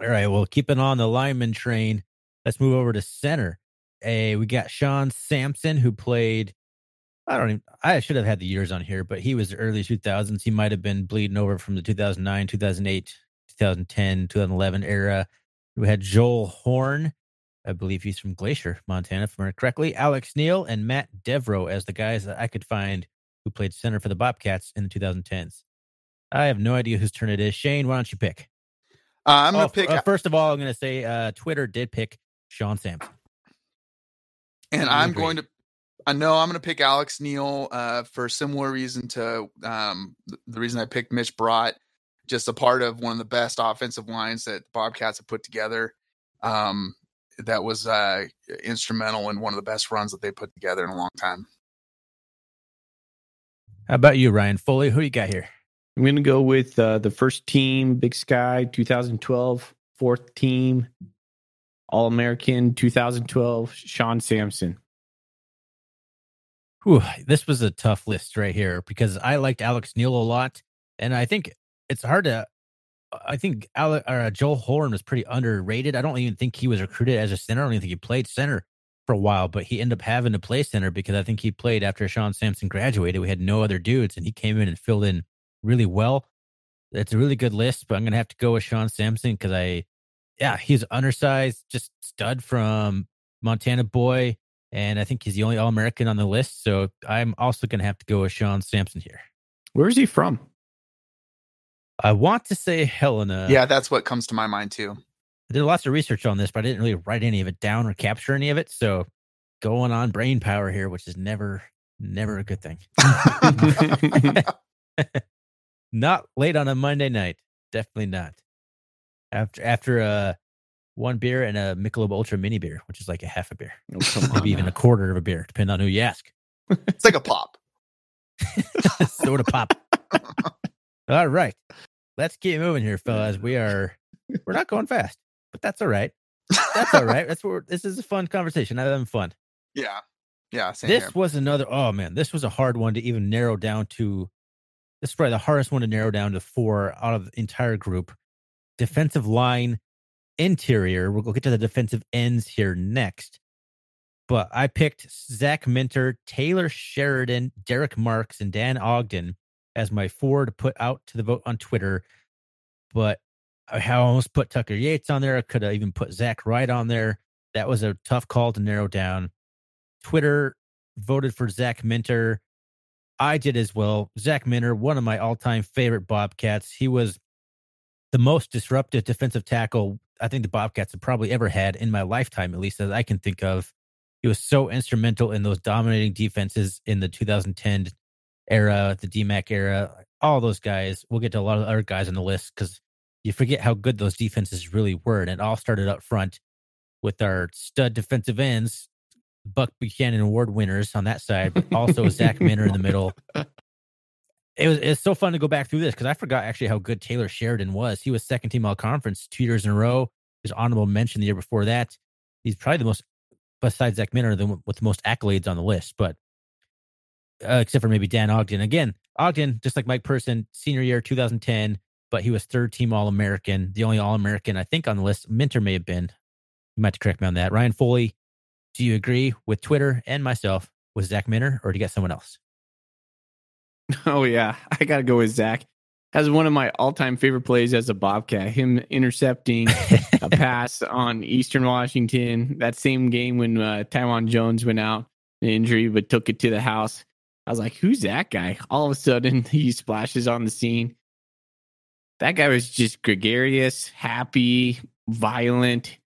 All right, well, keeping on the lineman train, let's move over to center. A we got Sean Sampson who played. I don't even. I should have had the years on here, but he was the early 2000s. He might have been bleeding over from the 2009, 2008, 2010, 2011 era. We had Joel Horn. I believe he's from Glacier, Montana, if I remember correctly. Alex Neal and Matt Devro as the guys that I could find who played center for the Bobcats in the 2010s. I have no idea whose turn it is. Shane, why don't you pick? Uh, I'm Oh, gonna f- pick, uh, first of all, I'm going to say uh, Twitter did pick Sean Sampson. and I'm agree. going to. I know I'm going to pick Alex Neal uh, for a similar reason to um, the reason I picked Mitch Brott. Just a part of one of the best offensive lines that Bobcats have put together. Um, that was uh, instrumental in one of the best runs that they put together in a long time. How about you, Ryan Foley? Who you got here? I'm going to go with uh, the first team, Big Sky 2012, fourth team, All American 2012, Sean Sampson. Whew, this was a tough list right here because I liked Alex Neal a lot, and I think it's hard to. I think Ale- uh, Joel Horn was pretty underrated. I don't even think he was recruited as a center. I don't even think he played center for a while, but he ended up having to play center because I think he played after Sean Sampson graduated. We had no other dudes, and he came in and filled in really well. It's a really good list, but I'm gonna have to go with Sean Sampson because I, yeah, he's undersized, just stud from Montana boy, and I think he's the only All American on the list. So I'm also gonna have to go with Sean Sampson here. Where is he from? I want to say Helena. yeah, that's what comes to my mind too. I did lots of research on this, but I didn't really write any of it down or capture any of it. So going on brain power here, which is never, never a good thing. not late on a Monday night. Definitely not. After after uh one beer and a Michelob Ultra mini beer, which is like a half a beer, Oh, maybe even a quarter of a beer, depending on who you ask. It's like a pop. sort of pop. all right, let's keep moving here, fellas. We are we're not going fast, but that's all right. That's all right. That's what this is a fun conversation. I'm having fun. Yeah, yeah. Same this here. was another oh man this was a hard one to even narrow down to this is probably the hardest one to narrow down to four out of the entire group defensive line interior we'll go get to the defensive ends here next but i picked zach minter taylor sheridan derek marks and dan ogden as my four to put out to the vote on twitter but i almost put tucker yates on there i could have even put zach wright on there that was a tough call to narrow down Twitter voted for Zach Minter. I did as well. Zach Minter, one of my all time favorite Bobcats. He was the most disruptive defensive tackle I think the Bobcats have probably ever had in my lifetime, at least as I can think of. He was so instrumental in those dominating defenses in the 2010 era, the DMAC era, all those guys. We'll get to a lot of other guys on the list because you forget how good those defenses really were. And it all started up front with our stud defensive ends, Buck Buchanan Award winners on that side, but also Zach Minter in the middle. It was it's so fun to go back through this because I forgot actually how good Taylor Sheridan was. He was second team all conference two years in a row. his honorable mention the year before that. He's probably the most, besides Zach Minter, the with the most accolades on the list. But uh, except for maybe Dan Ogden. Again, Ogden, just like Mike Person, senior year 2010, but he was third team All American, the only All American I think on the list. Minter may have been. You might have to correct me on that. Ryan Foley, do you agree with Twitter and myself with Zach Minter, or do you get someone else? Oh yeah, I gotta go with Zach. Has one of my all-time favorite plays as a Bobcat. Him intercepting a pass on Eastern Washington. That same game when uh, Taiwan Jones went out an injury, but took it to the house. I was like, "Who's that guy?" All of a sudden, he splashes on the scene. That guy was just gregarious, happy, violent,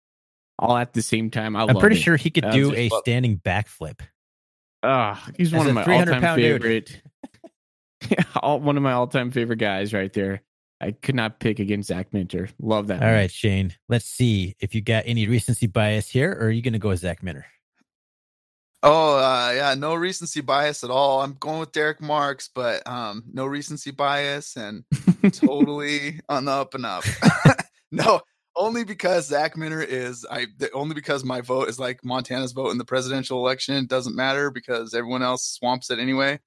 all at the same time. I I'm pretty it. sure he could do a standing backflip. Ah, he's As one of my all-time favorite. dude. Favorite. all, one of my all-time favorite guys right there. I could not pick against Zach Minter. Love that. All man. right, Shane. Let's see if you got any recency bias here, or are you going to go with Zach Minter? Oh uh, yeah, no recency bias at all. I'm going with Derek Marks, but um, no recency bias and totally on the up and up. no, only because Zach Minter is I only because my vote is like Montana's vote in the presidential election. It doesn't matter because everyone else swamps it anyway.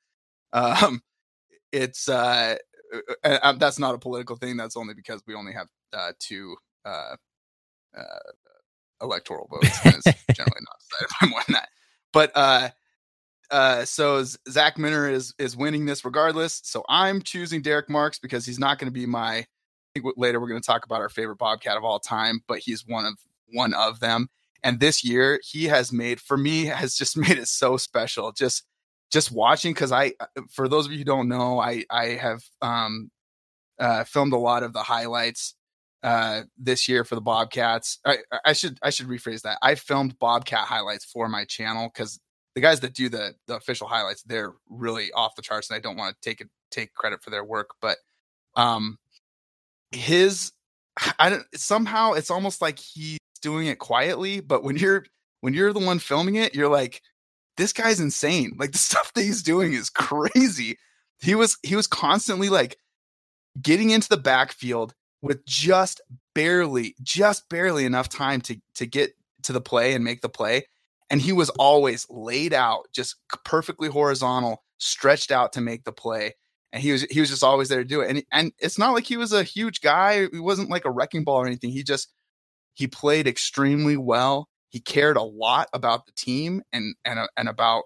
Um, it's uh, uh, uh, that's not a political thing. That's only because we only have uh, two uh, uh, electoral votes. And it's generally not decided by more than that. But uh, uh, so Zach Minter is is winning this regardless. So I'm choosing Derek Marks because he's not going to be my. I think later we're going to talk about our favorite Bobcat of all time, but he's one of one of them. And this year he has made for me has just made it so special. Just just watching because I for those of you who don't know, I I have um uh filmed a lot of the highlights uh this year for the Bobcats. I I should I should rephrase that. I filmed Bobcat highlights for my channel because the guys that do the the official highlights they're really off the charts and I don't want to take it take credit for their work, but um his I don't somehow it's almost like he's doing it quietly, but when you're when you're the one filming it, you're like this guy's insane. Like the stuff that he's doing is crazy. He was he was constantly like getting into the backfield with just barely just barely enough time to to get to the play and make the play. And he was always laid out just perfectly horizontal stretched out to make the play. And he was he was just always there to do it. And and it's not like he was a huge guy. He wasn't like a wrecking ball or anything. He just he played extremely well he cared a lot about the team and and and about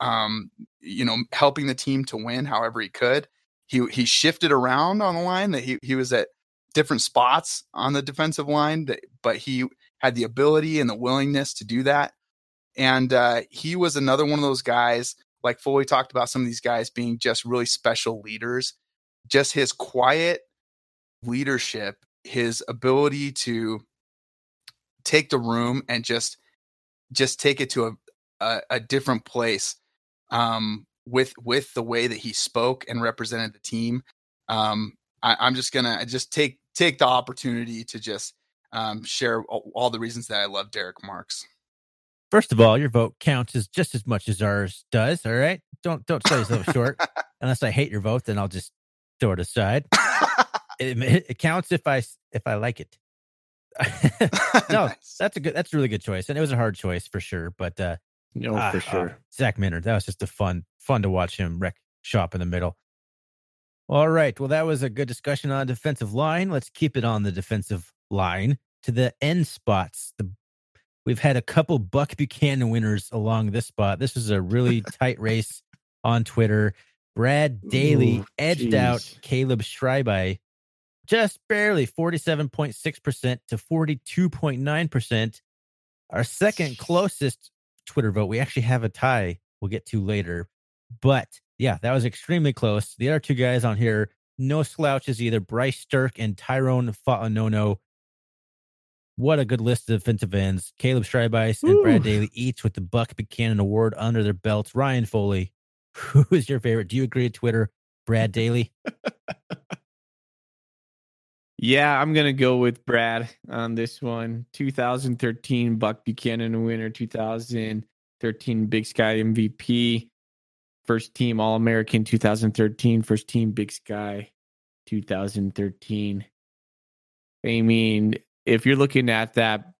um you know helping the team to win however he could. He he shifted around on the line that he he was at different spots on the defensive line that, but he had the ability and the willingness to do that. And uh he was another one of those guys like Foley talked about some of these guys being just really special leaders just his quiet leadership his ability to take the room and just just take it to a a, a different place um with with the way that he spoke and represented the team um I, i'm just gonna just take take the opportunity to just um share all, all the reasons that i love derek marks First of all, your vote counts as just as much as ours does. All right, don't don't sell yourself short. Unless I hate your vote, then I'll just throw it aside. It, it counts if I if I like it. No, Nice. that's a good. That's a really good choice, and it was a hard choice for sure. But uh, No, ah, for ah, sure. Zach Minter, that was just a fun fun to watch him wreck shop in the middle. All right, well, that was a good discussion on defensive line. Let's keep it on the defensive line to the end spots. The we've had a couple Buck Buchanan winners along this spot. This is a really tight race on Twitter. Brad Daly Ooh, edged out jeez. Caleb Schreibeis just barely 47.6% to 42.9%. Our second closest Twitter vote, we actually have a tie we'll get to later. But yeah, that was extremely close. The other two guys on here, no slouches either. Bryce Sterk and Tyrone Fa'anono. What a good list of defensive ends. Caleb Schreibeis and Brad. Daly, each with the Buck Buchanan Award under their belts. Ryan Foley, who is your favorite? Do you agree at Twitter? Brad Daly? Yeah, I'm gonna go with Brad on this one. 2013 Buck Buchanan winner, 2013 Big Sky MVP, first team All American 2013, first team Big Sky 2013. I mean, if you're looking at that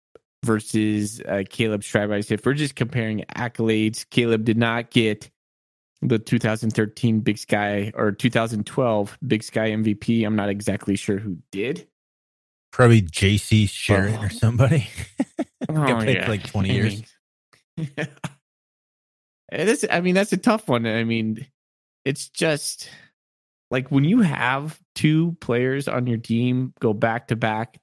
versus uh, Caleb Schreibeis, if we're just comparing accolades, Caleb did not get the 2013 Big Sky or 2012 Big Sky MVP. I'm not exactly sure who did. Probably JC Sherritt Oh. or somebody. Oh, for like 20 I years. mean- eh, it is. I mean, that's a tough one. I mean, it's just like when you have two players on your team go back to back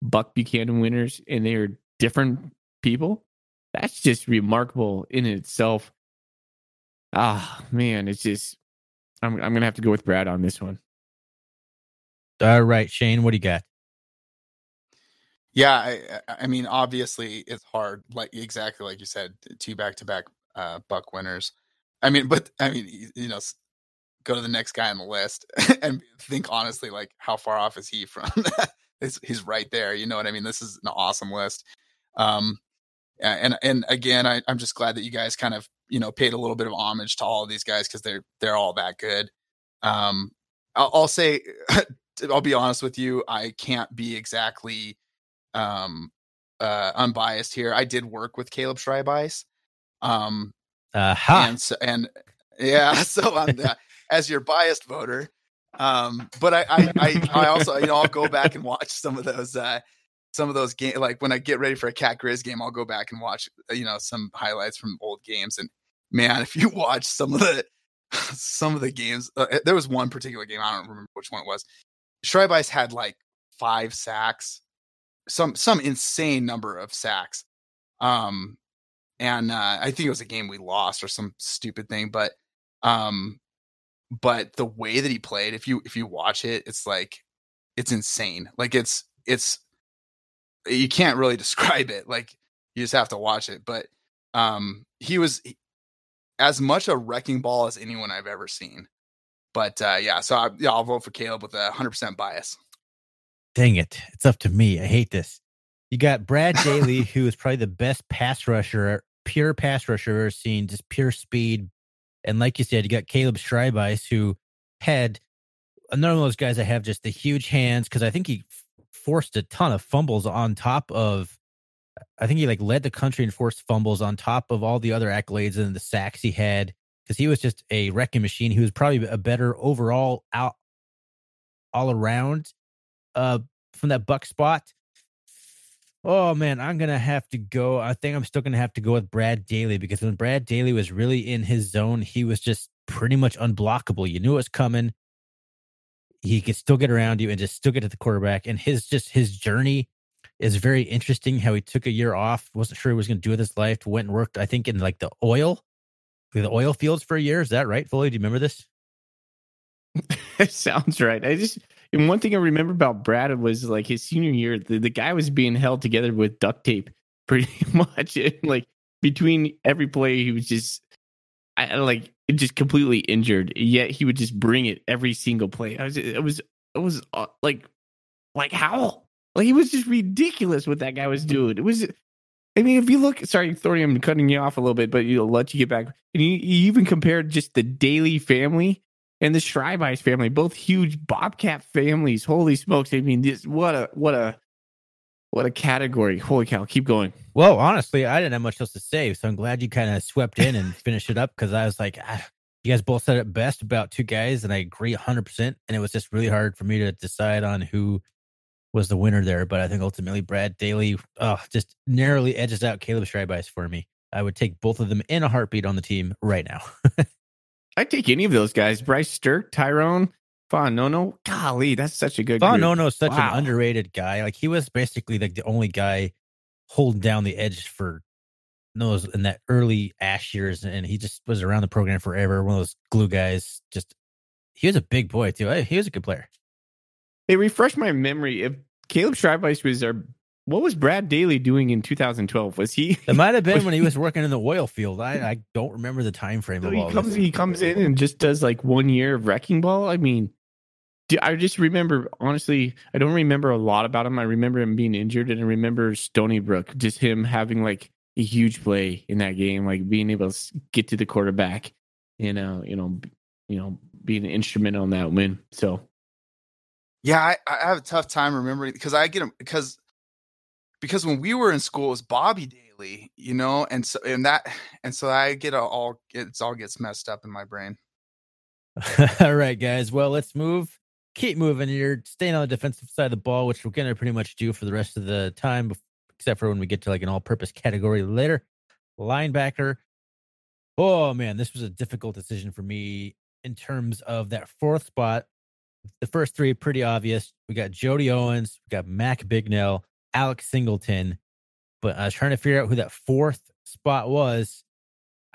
Buck Buchanan winners and they are different people. That's just remarkable in itself. Ah, man, it's just. I'm I'm gonna have to go with Brad on this one. All right, Shane, what do you got? Yeah, I, I- I mean, obviously it's hard. Like exactly like you said, two back to back uh Buck winners. I mean, but I mean, you know, go to the next guy on the list and think honestly, like how far off is he from? he's, he's right there. You know what I mean? This is an awesome list. Um, and and again, I, I'm just glad that you guys kind of you know paid a little bit of homage to all of these guys because they're they're all that good. Um, I'll, I'll say, I'll be honest with you, I can't be exactly um uh unbiased here. I did work with Caleb Schreibeis. Um Aha. and so, and yeah, so I'm the, as your biased voter. Um but I, I I I also you know I'll go back and watch some of those uh some of those game like when I get ready for a cat grizz game, I'll go back and watch uh, you know some highlights from old games and man, if you watch some of the some of the games, uh, there was one particular game I don't remember which one it was. Schreibeis had like five sacks, some some insane number of sacks. Um, and uh, I think it was a game we lost or some stupid thing, but um, but the way that he played, if you if you watch it, it's like it's insane. Like it's it's you can't really describe it. Like you just have to watch it. But um, he was as much a wrecking ball as anyone I've ever seen. But uh, yeah, so I, yeah, I'll vote for Caleb with a hundred percent bias. Dang it. It's up to me. I hate this. You got Brad Daly, who is probably the best pass rusher, pure pass rusher I've ever seen, just pure speed. And like you said, you got Caleb Schreibeis, who had another one of those guys that have just the huge hands because I think he forced a ton of fumbles on top of, I think he like led the country in forced fumbles on top of all the other accolades and the sacks he had because he was just a wrecking machine. He was probably a better overall out all around uh from that buck spot. Oh man, I'm gonna have to go. I think I'm still gonna have to go with Brad Daly because when Brad Daly was really in his zone, he was just pretty much unblockable. You knew it was coming. He could still get around you and just still get to the quarterback. And his just his journey is very interesting. How he took a year off, wasn't sure he was gonna do with his life. Went and worked, I think, in like the oil, the oil fields for a year. Is that right, Foley? Do you remember this? It sounds right. I just and one thing I remember about Brad was like his senior year, the, the guy was being held together with duct tape pretty much. And like between every play, he was just I like just completely injured. Yet he would just bring it every single play. I was it was it was uh, like like how like he was just ridiculous what that guy was doing. It was. I mean, if you look, sorry, Thorny, I'm cutting you off a little bit, but you'll let you get back. And you, you even compared just the Daly family and the Schreibeis family, both huge Bobcat families. Holy smokes! I mean, this what a what a what a category. Holy cow! Keep going. Well, honestly, I didn't have much else to say, so I'm glad you kind of swept in and finished it up because I was like, ah, you guys both said it best about two guys, and I agree 100%. And it was just really hard for me to decide on who was the winner there. But I think ultimately Brad Daly oh, just narrowly edges out Caleb Schreibeis for me. I would take both of them in a heartbeat on the team right now. I'd take any of those guys. Bryce Sterk, Tyrone, Fa'anono. Golly, that's such a good. Von. Nono is such Wow. an underrated guy. Like he was basically like the only guy holding down the edge for those in that early Ash years, and he just was around the program forever. One of those glue guys. Just he was a big boy too. He was a good player. Hey, refresh my memory. If Caleb Schreibeis was our, what was Brad Daly doing in 2012? Was he? It might have been when he was working in the oil field. I, I don't remember the time frame So of he comes this. he comes in and just does like one year of wrecking ball. I mean, I just remember honestly, I don't remember a lot about him. I remember him being injured, and I remember Stony Brook, just him having like a huge play in that game, like being able to get to the quarterback, you know, you know, b- you know, being instrumental in that win. So Yeah, I, I have a tough time remembering because I get him because because when we were in school, it was Bobby Daly, you know, and so and that and so I get all it's all gets messed up in my brain. all right, guys. Well, let's move. Keep moving. You're staying on the defensive side of the ball, which we're gonna pretty much do for the rest of the time, except for when we get to like an all-purpose category later. Linebacker. Oh man, this was a difficult decision for me in terms of that fourth spot. The first three pretty obvious. We got Jody Owens, we got Mac Bignell, Alex Singleton. But I was trying to figure out who that fourth spot was.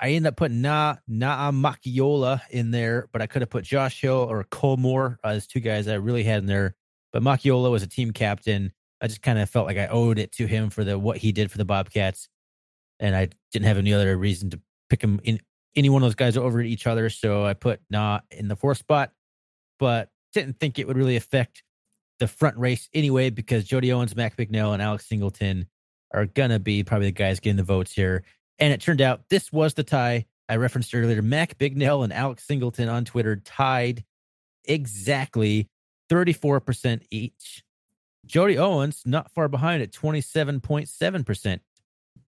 I ended up putting Na Naa Macchiola in there, but I could have put Josh Hill or Cole Moore uh, as two guys I really had in there. But Macchiola was a team captain. I just kind of felt like I owed it to him for the what he did for the Bobcats, and I didn't have any other reason to pick him in any one of those guys over each other. So I put Na in the fourth spot, but didn't think it would really affect the front race anyway because Jody Owens, Mac Bignell, and Alex Singleton are gonna be probably the guys getting the votes here. And it turned out this was the tie I referenced earlier. Mac Bignell and Alex Singleton on Twitter tied exactly 34% each. Jody Owens not far behind at 27.7%.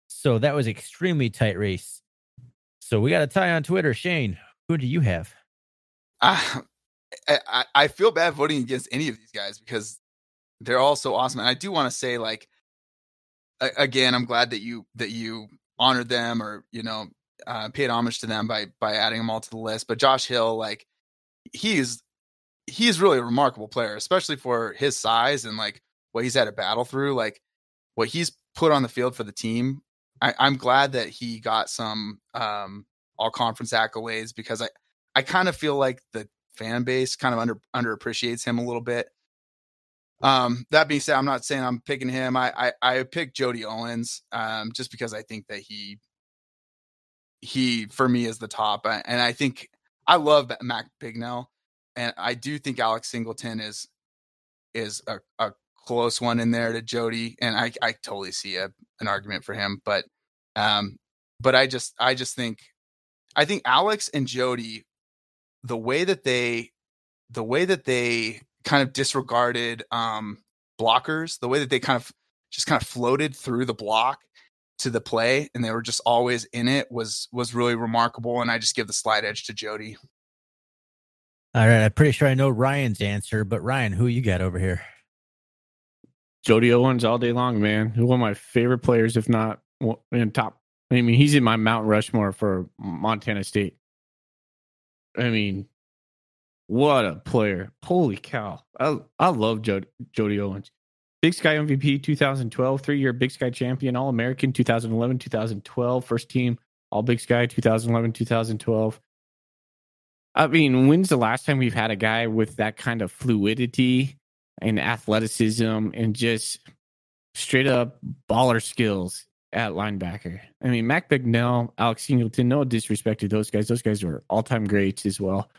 So that was extremely tight race. So we got a tie on Twitter. Shane, who do you have? Uh, I, I feel bad voting against any of these guys because they're all so awesome. And I do want to say, like, again, I'm glad that you that you honored them or you know uh, paid homage to them by by adding them all to the list. But Josh Hill, like, he's he's really a remarkable player, especially for his size and like what he's had to battle through. Like, what he's put on the field for the team. I, I'm glad that he got some um, all conference accolades because I I kind of feel like the fan base kind of under underappreciates him a little bit. Um, that being said, I'm not saying I'm picking him. I I, I picked Jody Owens um, just because I think that he he for me is the top, and I think I love Mac Bignell, and I do think Alex Singleton is is a, a close one in there to Jody, and I I totally see a an argument for him, but um, but I just I just think I think Alex and Jody the way that they the way that they kind of disregarded um blockers, the way that they kind of just kind of floated through the block to the play and they were just always in it was was really remarkable and I just give the slight edge to Jody. All right, I'm pretty sure I know Ryan's answer, but Ryan, who you got over here? Jody Owens all day long, man. One of my favorite players, if not in top. I mean, he's in my Mount Rushmore for Montana State. I mean, what a player! Holy cow! I I love Jody, Jody Owens. Big Sky MVP 2012, three year Big Sky champion, All American 2011, 2012, first team All Big Sky 2011, 2012. I mean, when's the last time we've had a guy with that kind of fluidity and athleticism and just straight up baller skills at linebacker. I mean, Mac Bignell, Alex Singleton, no disrespect to those guys. Those guys were all time greats as well.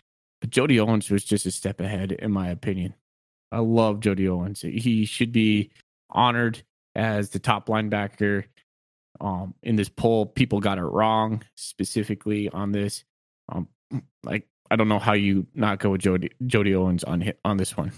But Jody Owens was just a step ahead, in my opinion. I love Jody Owens. He should be honored as the top linebacker. Um, in this poll, people got it wrong specifically on this. Um, like I don't know how you not go with Jody Jody Owens on on this one.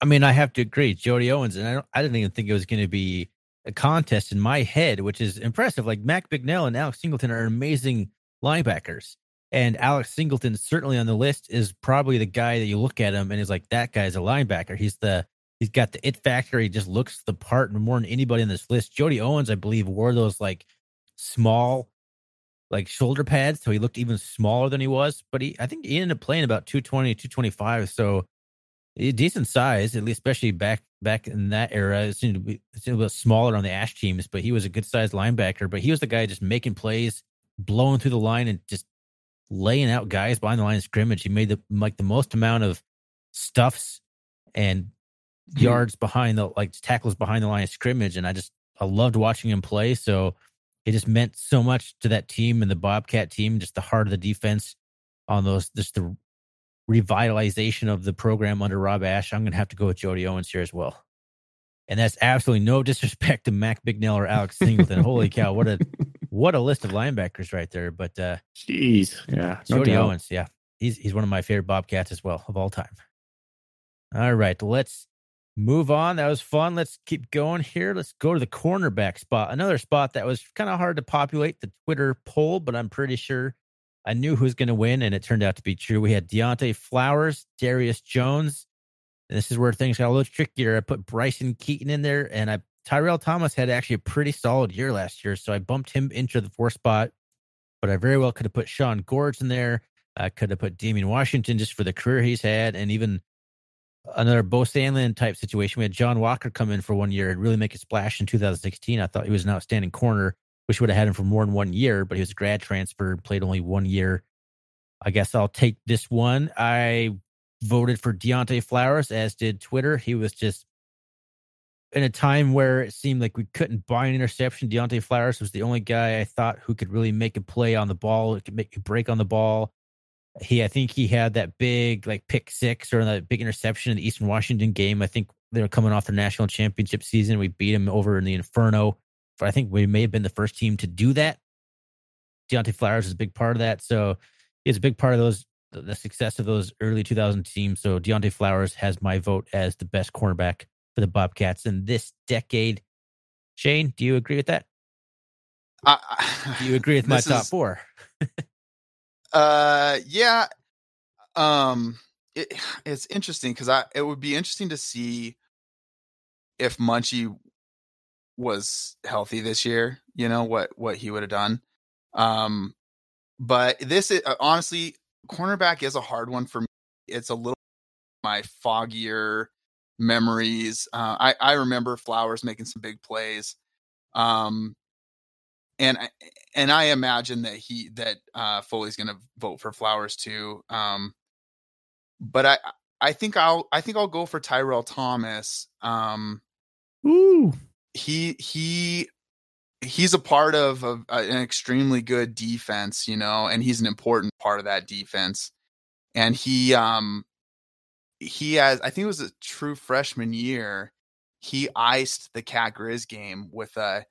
I mean, I have to agree, Jody Owens, and I don't. I didn't even think it was going to be a contest in my head, which is impressive. Like Mac Bignell and Alex Singleton are amazing linebackers. And Alex Singleton, certainly on the list, is probably the guy that you look at him and is like, that guy's a linebacker. He's the he's got the it factor. He just looks the part more than anybody on this list. Jody Owens, I believe, wore those like small like shoulder pads, so he looked even smaller than he was. But he I think he ended up playing about 220, 225. So eh, decent size, at least especially back back in that era. It seemed to be it seemed a little smaller on the Ash teams, but he was a good sized linebacker. But he was the guy just making plays, blowing through the line, and just laying out guys behind the line of scrimmage. He made the like the most amount of stuffs and mm-hmm. yards behind the like tackles behind the line of scrimmage, and I just I loved watching him play. So it just meant so much to that team and the Bobcat team, just the heart of the defense on those, just the revitalization of the program under Rob Ash, I'm going to have to go with Jody Owens here as well. And that's absolutely no disrespect to Mac Bignell or Alex Singleton. Holy cow, what a what a list of linebackers right there. But uh jeez, yeah, Jody no Owens, yeah, he's he's one of my favorite Bobcats as well of all time. All right, let's move on. That was fun. Let's keep going here. Let's go to the cornerback spot. Another spot that was kind of hard to populate the Twitter poll, but I'm pretty sure I knew who was going to win, and it turned out to be true. We had Deontay Flowers, Darius Jones. And this is where things got a little trickier. I put Bryson Keaton in there, and I Tyrell Thomas had actually a pretty solid year last year, so I bumped him into the fourth spot. But I very well could have put Sean Gores in there. I could have put Damien Washington just for the career he's had, and even another Beau Sandland type situation. We had John Walker come in for one year and really make a splash in 2016. I thought he was an outstanding corner. Wish would have had him for more than one year, but he was a grad transfer, played only one year. I guess I'll take this one. I voted for Deontay Flowers, as did Twitter. He was just in a time where it seemed like we couldn't buy an interception. Deontay Flowers was the only guy I thought who could really make a play on the ball, could make a break on the ball. He, I think he had that big like pick six or that big interception in the Eastern Washington game. I think they were coming off their national championship season. We beat him over in the Inferno. But I think we may have been the first team to do that. Deontay Flowers is a big part of that. So he's a big part of those the success of those early 2000 teams. So Deontay Flowers has my vote as the best cornerback for the Bobcats in this decade. Shane, do you agree with that? Uh, do you agree with my top is, four? uh, yeah. Um, it, it's interesting because I it would be interesting to see if Munchie was healthy this year. You know what what he would have done. Um, but this is honestly, cornerback is a hard one for me. It's a little my foggier memories. Uh, I I remember Flowers making some big plays, um, and and I imagine that he that uh, Foley's going to vote for Flowers too. Um, but I I think I'll I think I'll go for Tyrell Thomas. Um, Ooh, he he he's a part of, of uh, an extremely good defense, you know, and he's an important part of that defense. And he um he has I think it was a true freshman year, he iced the Cat Grizz game with a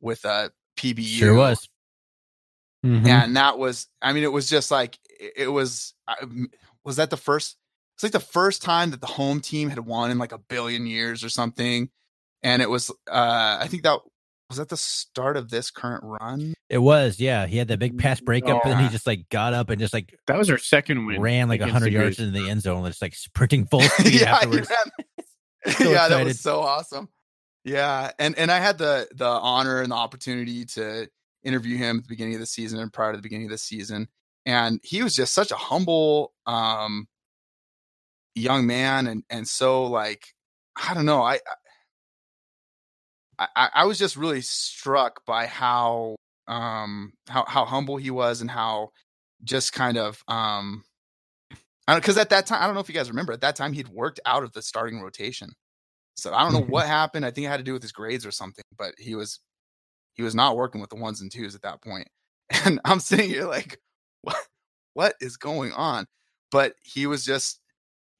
with a PBU. Sure was. Mm-hmm. And that was I mean it was just like it was was that the first it's like the first time that the home team had won in like a billion years or something and it was uh I think that was that the start of this current run? It was, yeah. He had that big pass breakup, oh. and he just like got up and just like that was our second win. Ran like hundred yards in the end zone, just like sprinting full speed yeah, afterwards. so yeah, that was so awesome. Yeah, and and I had the the honor and the opportunity to interview him at the beginning of the season and prior to the beginning of the season, and he was just such a humble um young man, and and so like I don't know, I I, I was just really struck by how um how how humble he was and how just kind of um because at that time I don't know if you guys remember at that time he'd worked out of the starting rotation. So I don't know what happened. I think it had to do with his grades or something, but he was he was not working with the ones and twos at that point. And I'm sitting here like, what what is going on? But he was just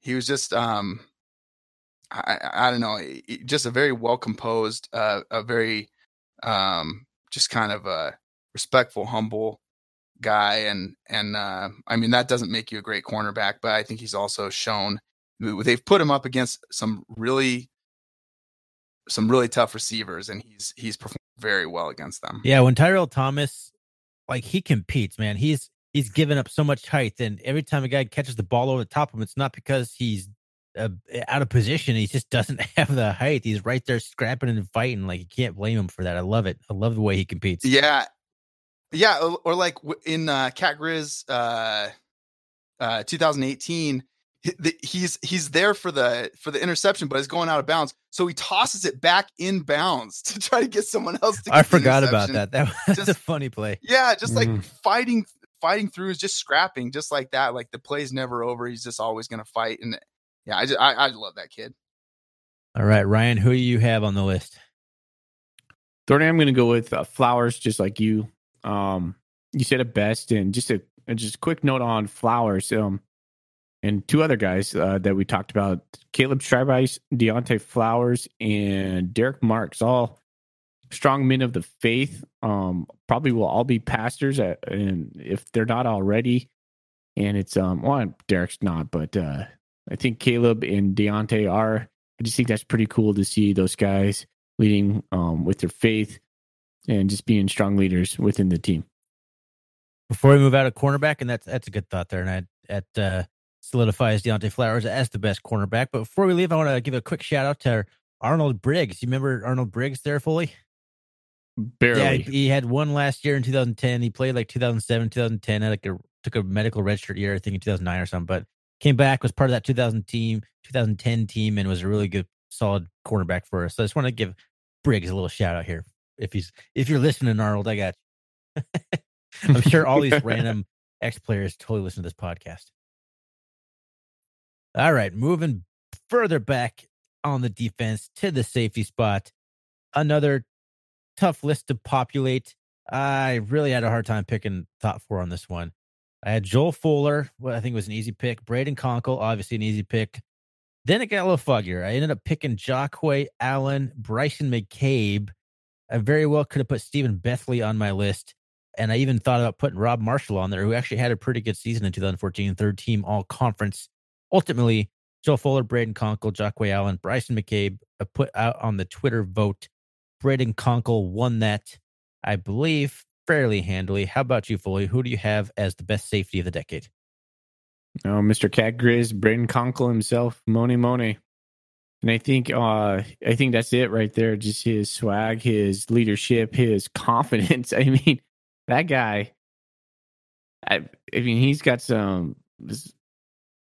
he was just um I, I don't know, just a very well composed, uh, a very um, just kind of a respectful, humble guy, and and uh, I mean that doesn't make you a great cornerback, but I think he's also shown they've put him up against some really some really tough receivers, and he's he's performed very well against them. Yeah, when Tyrell Thomas, like he competes, man, he's he's given up so much height, and every time a guy catches the ball over the top of him, it's not because he's uh, out of position. He just doesn't have the height. He's right there scrapping and fighting. Like you can't blame him for that. I love it. I love the way he competes. Yeah, yeah. Or, or like in uh, Cat Grizz uh, uh, 2018, he's he's there for the for the interception, but it's going out of bounds. So he tosses it back in bounds to try to get someone else. to I forgot about that. That was just, a funny play. Yeah, just like mm. fighting fighting through is just scrapping, just like that. Like the play's never over. He's just always going to fight, and yeah, I, just, I I love that kid. All right, Ryan, who do you have on the list? Thornton, I'm going to go with uh, Flowers, just like you. Um, you said it best, and just a just a quick note on Flowers. Um, and two other guys uh, that we talked about: Caleb Schreibeis, Deontay Flowers, and Derek Marks. All strong men of the faith. Um, probably will all be pastors, at, and if they're not already, and it's um, well, Derek's not, but uh, I think Caleb and Deontay are I just think that's pretty cool to see those guys leading um, with their faith and just being strong leaders within the team. Before we move out of cornerback, and that's that's a good thought there, and that uh, solidifies Deontay Flowers as the best cornerback. But before we leave, I want to give a quick shout out to Arnold Briggs. You remember Arnold Briggs there fully? Barely. Yeah, he had one last year in 2010. He played like 2007, 2010. Had like a took a medical redshirt year, I think in 2009 or something. But came back, was part of that 2000 team, 2010 team, and was a really good, solid cornerback for us. So I just want to give Briggs a little shout out here. If he's if you're listening, Arnold, I got you. I'm sure all these random ex players totally listen to this podcast. All right, moving further back on the defense to the safety spot. Another tough list to populate. I really had a hard time picking top four on this one. I had Joel Fuller, what I think was an easy pick. Brayden Konkol, obviously an easy pick. Then it got a little fuggier. I ended up picking Jahque Alleyne, Bryson McCabe. I very well could have put Stephen Bethley on my list. And I even thought about putting Rob Marshall on there, who actually had a pretty good season in 2014, third team all conference. Ultimately, Joe Fuller, Brayden Konkol, Jahque Alleyne, Bryson McCabe I put out on the Twitter vote. Brayden Konkol won that, I believe, fairly handily. How about you, Foley? Who do you have as the best safety of the decade? Oh, Mr. Cat Grizz, Brayden Konkol himself, Moni Moni. And I think uh I think that's it right there. Just his swag, his leadership, his confidence. I mean, that guy I I mean he's got some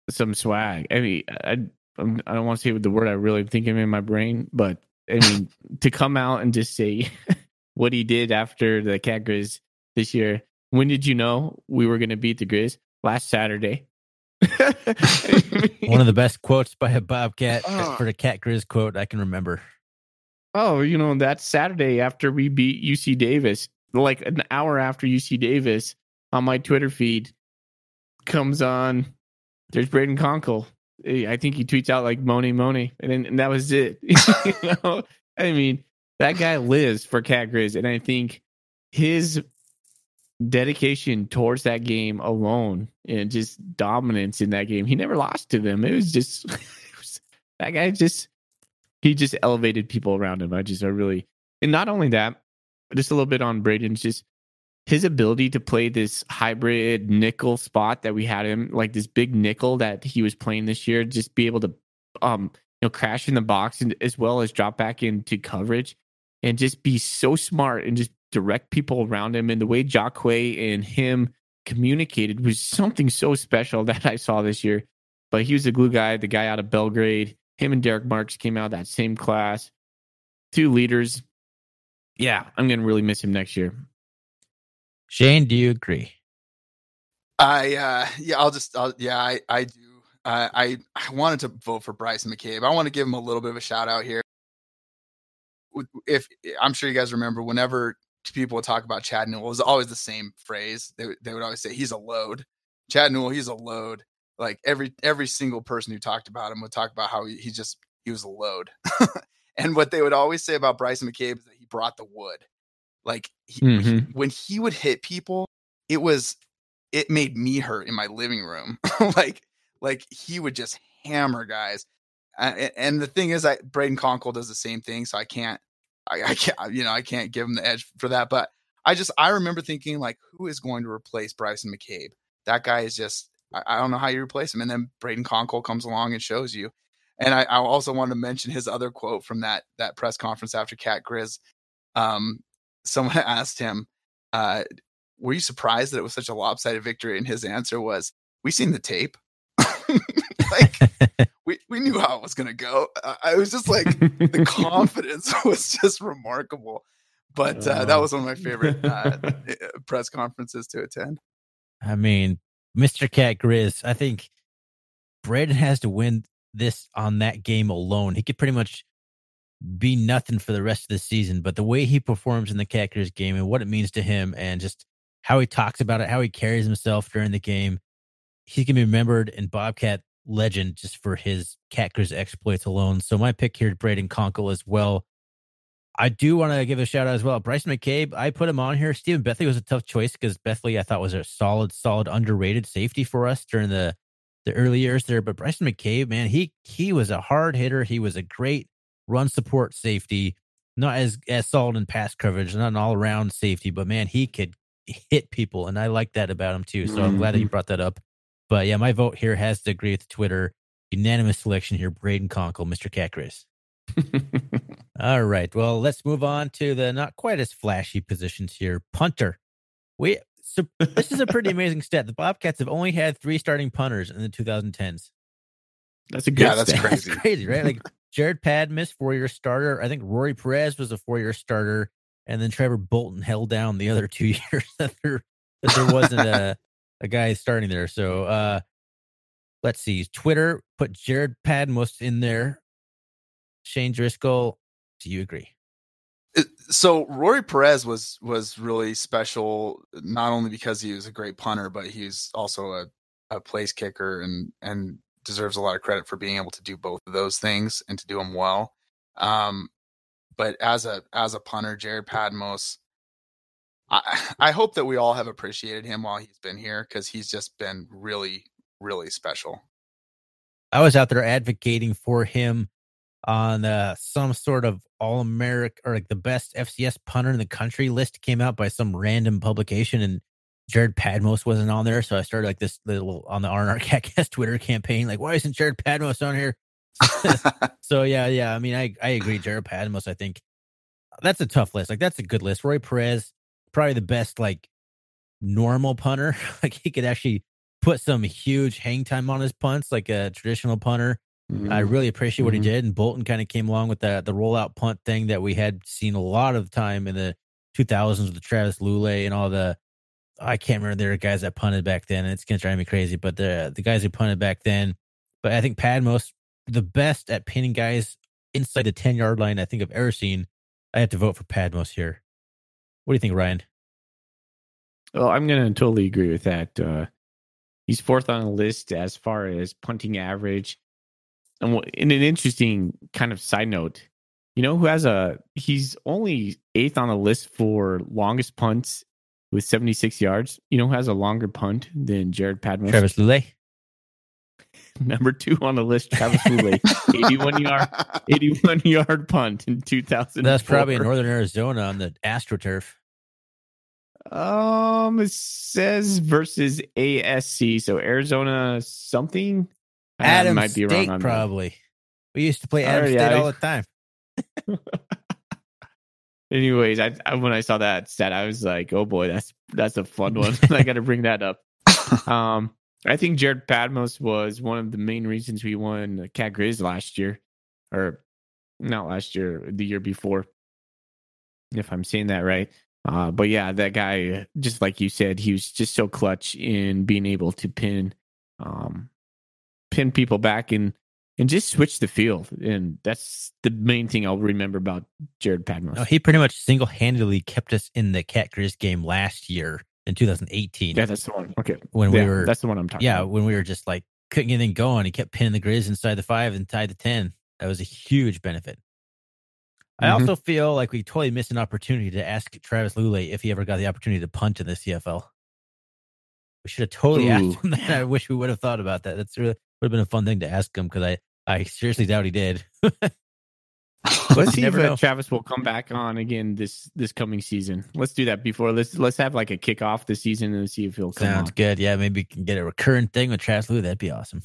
some swag. I mean, I I don't want to say the word I really am thinking in my brain, but I mean to come out and just say what he did after the Cat Grizz this year. When did you know we were going to beat the Grizz? Last Saturday. One of the best quotes by a Bobcat oh. for the Cat Grizz quote I can remember. Oh, you know, that Saturday after we beat UC Davis, like an hour after UC Davis, on my Twitter feed comes on. There's Brayden Konkol. I think he tweets out like Moni Moni, and, then, and that was it. you know, I mean, that guy lives for Cat Grizz, and I think his dedication towards that game alone and just dominance in that game. He never lost to them. It was just it was, that guy just he just elevated people around him. I just I really and not only that, just a little bit on Brayden's just his ability to play this hybrid nickel spot that we had him like this big nickel that he was playing this year, just be able to um you know crash in the box and as well as drop back into coverage and just be so smart and just direct people around him. And the way Jahque and him communicated was something so special that I saw this year. But he was the glue guy, the guy out of Belgrade. Him and Derek Marks came out that same class. Two leaders. Yeah, I'm going to really miss him next year. Shane, do you agree? I uh yeah, I'll just I'll, yeah, I I do. Uh, I I wanted to vote for Bryce McCabe. I want to give him a little bit of a shout out here. If I'm sure you guys remember, whenever people would talk about Chad Newell. It was always the same phrase. They they would always say he's a load. Chad Newell, he's a load. Like every every single person who talked about him would talk about how he, he just he was a load. and what they would always say about Bryson McCabe is that he brought the wood. Like he, mm-hmm. he, when he would hit people, it was it made me hurt in my living room. like like he would just hammer guys. And the thing is, that Brayden Konkol does the same thing, so I can't I, I can't, you know, I can't give him the edge for that. But I just, I remember thinking, like, who is going to replace Bryson McCabe? That guy is just, I, I don't know how you replace him. And then Brayden Konkol comes along and shows you. And I, I also wanted to mention his other quote from that that press conference after Cat Grizz. Um, someone asked him, uh, "Were you surprised that it was such a lopsided victory?" And his answer was, "We've seen the tape." Like we, we knew how it was going to go. Uh, I was just like, the confidence was just remarkable. But uh, that was one of my favorite uh, eh, press conferences to attend. I mean, Mr. Cat Grizz, I think Brayden has to win this on that game alone. He could pretty much be nothing for the rest of the season, but the way he performs in the Cat Grizz game and what it means to him and just how he talks about it, how he carries himself during the game, he's going to be remembered in Bobcat legend just for his Cat Grizz exploits alone. So my pick here, Brayden Konkol as well. I do want to give a shout out as well. Bryce McCabe, I put him on here. Stephen Bethley was a tough choice because Bethley I thought was a solid, solid, underrated safety for us during the the early years there. But Bryson McCabe, man, he he was a hard hitter. He was a great run support safety, not as as solid in pass coverage, not an all around safety, but man, he could hit people, and I like that about him too. So mm-hmm. I'm glad that you mm-hmm. brought that up. But yeah, my vote here has to agree with Twitter. Unanimous selection here, Brayden Konkol, Mr. Cat Grizz. All right. Well, let's move on to the not quite as flashy positions here. Punter. We so this is a pretty amazing stat. The Bobcats have only had three starting punters in the 2010s. That's a good. Yeah, that's stat. crazy. That's crazy, right? Like Jered Padmos, four-year starter. I think Rory Perez was a four-year starter, and then Trevor Bolton held down the other two years that there that there wasn't a a guy starting there. So uh let's see. Twitter put Jered Padmos in there. Shane Driscoll, do you agree? so Rory Perez was was really special, not only because he was a great punter, but he's also a, a place kicker and and deserves a lot of credit for being able to do both of those things and to do them well. Um, but as a as a punter, Jered Padmos, I I hope that we all have appreciated him while he's been here because he's just been really really special. I was out there advocating for him on uh, some sort of all American or like the best FCS punter in the country list came out by some random publication and Jered Padmos wasn't on there. So I started like this little on the RNR Catcast Twitter campaign, like, why isn't Jered Padmos on here? so yeah, yeah. I mean, I, I agree. Jered Padmos, I think that's a tough list. Like that's a good list. Roy Perez, probably the best like normal punter. like he could actually put some huge hang time on his punts, like a traditional punter. Mm-hmm. I really appreciate what mm-hmm. he did. And Bolton kind of came along with the the rollout punt thing that we had seen a lot of time in the 2000s with Travis Lulay and all the I can't remember there were guys that punted back then, and it's gonna drive me crazy. But the the guys who punted back then, but I think Padmos the best at pinning guys inside the 10 yard line I think I've ever seen. I have to vote for Padmos here. What do you think, Ryan? Well, I'm gonna totally agree with that. Uh, he's fourth on the list as far as punting average and in an interesting kind of side note, you know who has a he's only eighth on the list for longest punts with 76 yards. You know who has a longer punt than Jered Padmos? Travis Lulay. Number two on the list, Travis Lulay, 81 yard, 81 yard punt in 2000. That's probably in northern Arizona on the AstroTurf. Um, it says versus ASC, so Arizona something. Adam might be State, wrong on probably. That. We used to play Adams State yeah. all the time. Anyways, I, I, when I saw that stat, I was like, "Oh boy, that's that's a fun one." I got to bring that up. Um, I think Jered Padmos was one of the main reasons we won Cat Grizz last year, or not last year, the year before, if I'm saying that right. Uh, but yeah, that guy, just like you said, he was just so clutch in being able to pin um, pin people back and and just switch the field. And that's the main thing I'll remember about Jered Padmos. No, he pretty much single handedly kept us in the Cat Grizz game last year in 2018. Yeah, that's the one. Okay. When yeah, we were, that's the one I'm talking yeah, about. when we were just like, couldn't get anything going. He kept pinning the Grizz inside the five and tied the 10. That was a huge benefit. I mm-hmm. also feel like we totally missed an opportunity to ask Travis Lulay if he ever got the opportunity to punt in the CFL. We should have totally Ooh. asked him that. I wish we would have thought about that. That's really would have been a fun thing to ask him because I, I seriously doubt he did. let's see if uh, Travis will come back on again this this coming season. Let's do that before let's let's have like a kickoff the season and see if he'll come. Sounds on. good. Yeah, maybe we can get a recurrent thing with Travis Lou. That'd be awesome.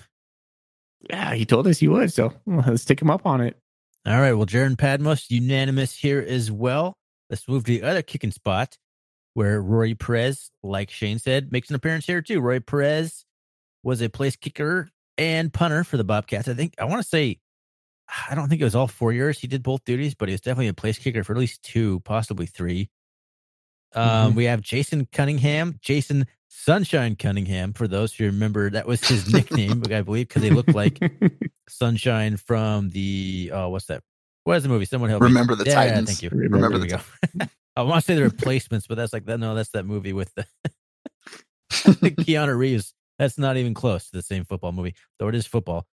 Yeah, he told us he would. So let's take him up on it. All right. Well, Jered Padmos unanimous here as well. Let's move to the other kicking spot where Rory Perez, like Shane said, makes an appearance here too. Roy Perez was a place kicker and punter for the Bobcats. I think I want to say I don't think it was all four years he did both duties, but he was definitely a place kicker for at least two, possibly three. Um, mm-hmm. We have Jason Cunningham, Jason Sunshine Cunningham. For those who remember, that was his nickname, I believe, because he looked like Sunshine from the oh, what's that? What is the movie? Someone help me remember me. the yeah, Titans. Thank you. Remember, remember the. T- I want to say the replacements, but that's like that. No, that's that movie with the Keanu Reeves that's not even close to the same football movie, though it is football.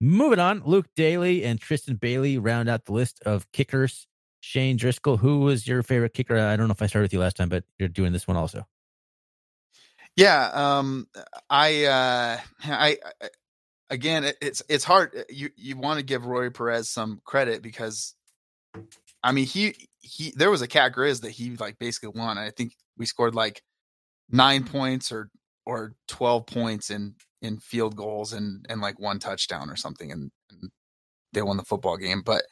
Moving on, Luke Daly and Tristan Bailey round out the list of kickers. Shane Driscoll, who was your favorite kicker? I don't know if I started with you last time, but you're doing this one also. Yeah, um, I, uh, I, again, it, it's it's hard. You you want to give Roy Perez some credit because, I mean, he he there was a cat grizz that he like basically won. I think we scored like nine points or or twelve points in in field goals and and like one touchdown or something, and, and they won the football game. But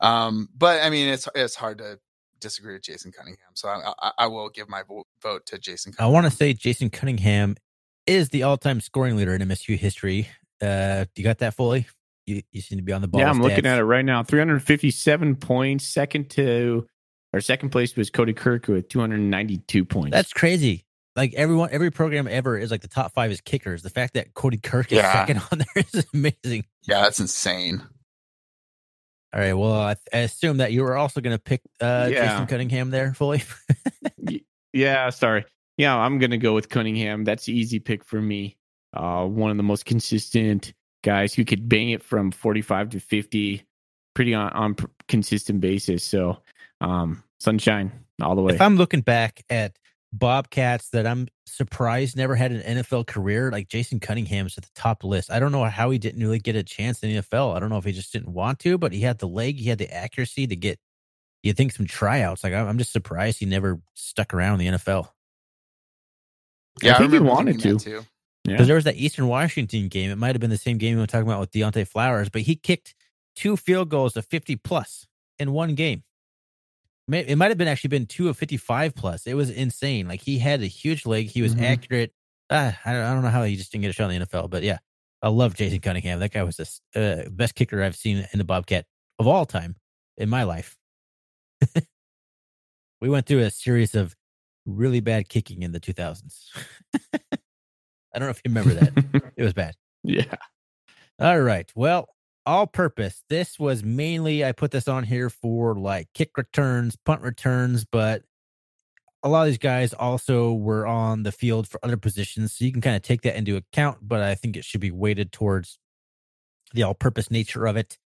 um, but I mean, it's it's hard to disagree with Jason Cunningham. So I I, I will give my vote vote to Jason. I want to say Jason Cunningham is the all-time scoring leader in MSU history. Uh, you got that Foley? You, you seem to be on the ball. yeah, I'm looking stats. at it right now. 357 points. Second to or second place was Cody Kirk with 292 points. That's crazy. Like everyone, every program ever is like the top five is kickers. The fact that Cody Kirk is Yeah. second on there is amazing. Yeah, that's insane. All right. Well, I, I assume that you were also going to pick uh, Yeah. Jason Cunningham there Foley. yeah, sorry. Yeah, I'm gonna go with Cunningham. That's the easy pick for me. Uh, one of the most consistent guys who could bang it from 45 to 50, pretty on on pr- consistent basis. So, um, sunshine all the way. if I'm looking back at Bobcats that I'm surprised never had an NFL career, like Jason Cunningham's at the top list. I don't know how he didn't really get a chance in the NFL. I don't know if he just didn't want to, but he had the leg, he had the accuracy to get, you think, some tryouts. Like I'm I'm just surprised he never stuck around in the NFL. Yeah, I think he remember wanted to. that too. Yeah. Because there was that Eastern Washington game. It might have been the same game we were talking about with Deontay Flowers, but he kicked two field goals of 50 plus in one game. It might have been actually been two of 55 plus. It was insane. Like he had a huge leg. He was Mhm. accurate. Ah, I, don't, I don't know how he just didn't get a shot in the NFL, but yeah, I love Jason Cunningham. That guy was the uh, best kicker I've seen in the Bobcat of all time in my life. we went through a series of really bad kicking in the 2000s. I don't know if you remember that. It was bad. yeah. All right. Well, all purpose. This was mainly, I put this on here for like kick returns, punt returns, but a lot of these guys also were on the field for other positions. So you can kind of take that into account, but I think it should be weighted towards the all purpose nature of it.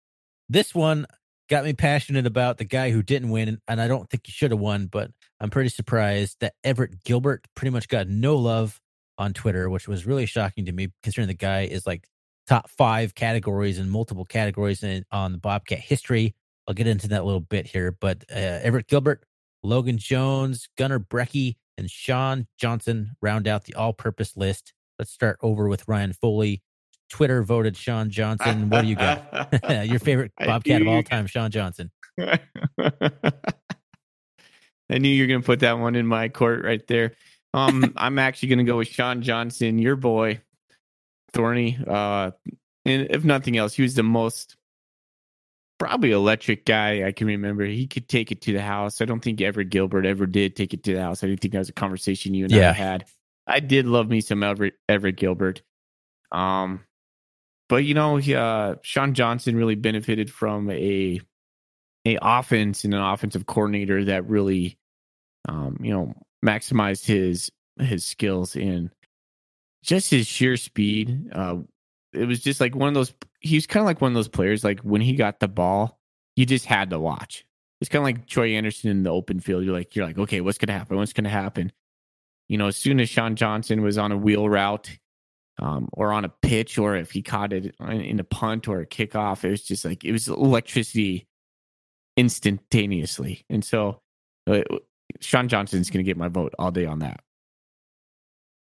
This one got me passionate about the guy who didn't win, and I don't think he should have won, but I'm pretty surprised that Everett Gilbert pretty much got no love on Twitter, which was really shocking to me considering the guy is like top five categories and multiple categories in, on the Bobcat history. I'll get into that a little bit here, but uh, Everett Gilbert, Logan Jones, Gunnar Brecky, and Sean Johnson round out the all-purpose list. Let's start over with Ryan Foley. Twitter voted Sean Johnson. What do you got? Your favorite Bobcat of all time, Sean Johnson. I knew you were going to put that one in my court right there. Um, I'm actually going to go with Sean Johnson, your boy, Thorny. Uh, and if nothing else, he was the most probably electric guy I can remember. He could take it to the house. I don't think Everett Gilbert ever did take it to the house. I didn't think that was a conversation you and Yeah. I had. I did love me some Everett, Everett Gilbert. Um, but you know, he, uh, Sean Johnson really benefited from a a offense and an offensive coordinator that really, um, you know, maximized his his skills in just his sheer speed. Uh, it was just like one of those. He was kind of like one of those players. Like when he got the ball, you just had to watch. It's kind of like Troy Andersen in the open field. You're like, you're like, okay, what's gonna happen? What's gonna happen? You know, as soon as Sean Johnson was on a wheel route, um, or on a pitch, or if he caught it in- a punt or a kickoff, it was just like it was electricity instantaneously. And so, uh, Sean Johnson's to get my vote all day on that.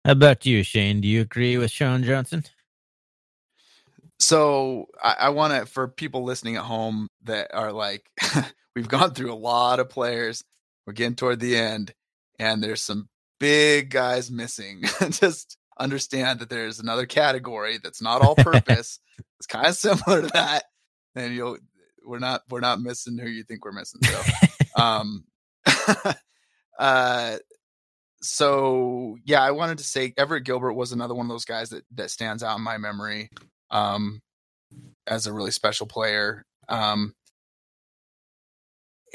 How about you, Shane? Do you agree with Sean Johnson? So I, I want to for people listening at home that are like, we've gone through a lot of players. We're getting toward the end, and there's some big guys missing. Just understand that there's another category that's not all purpose. it's kind of similar to that, and you'll we're not we're not missing who you think we're missing. So, um, uh, so yeah, I wanted to say Everett Gilbert was another one of those guys that that stands out in my memory um, as a really special player. Um,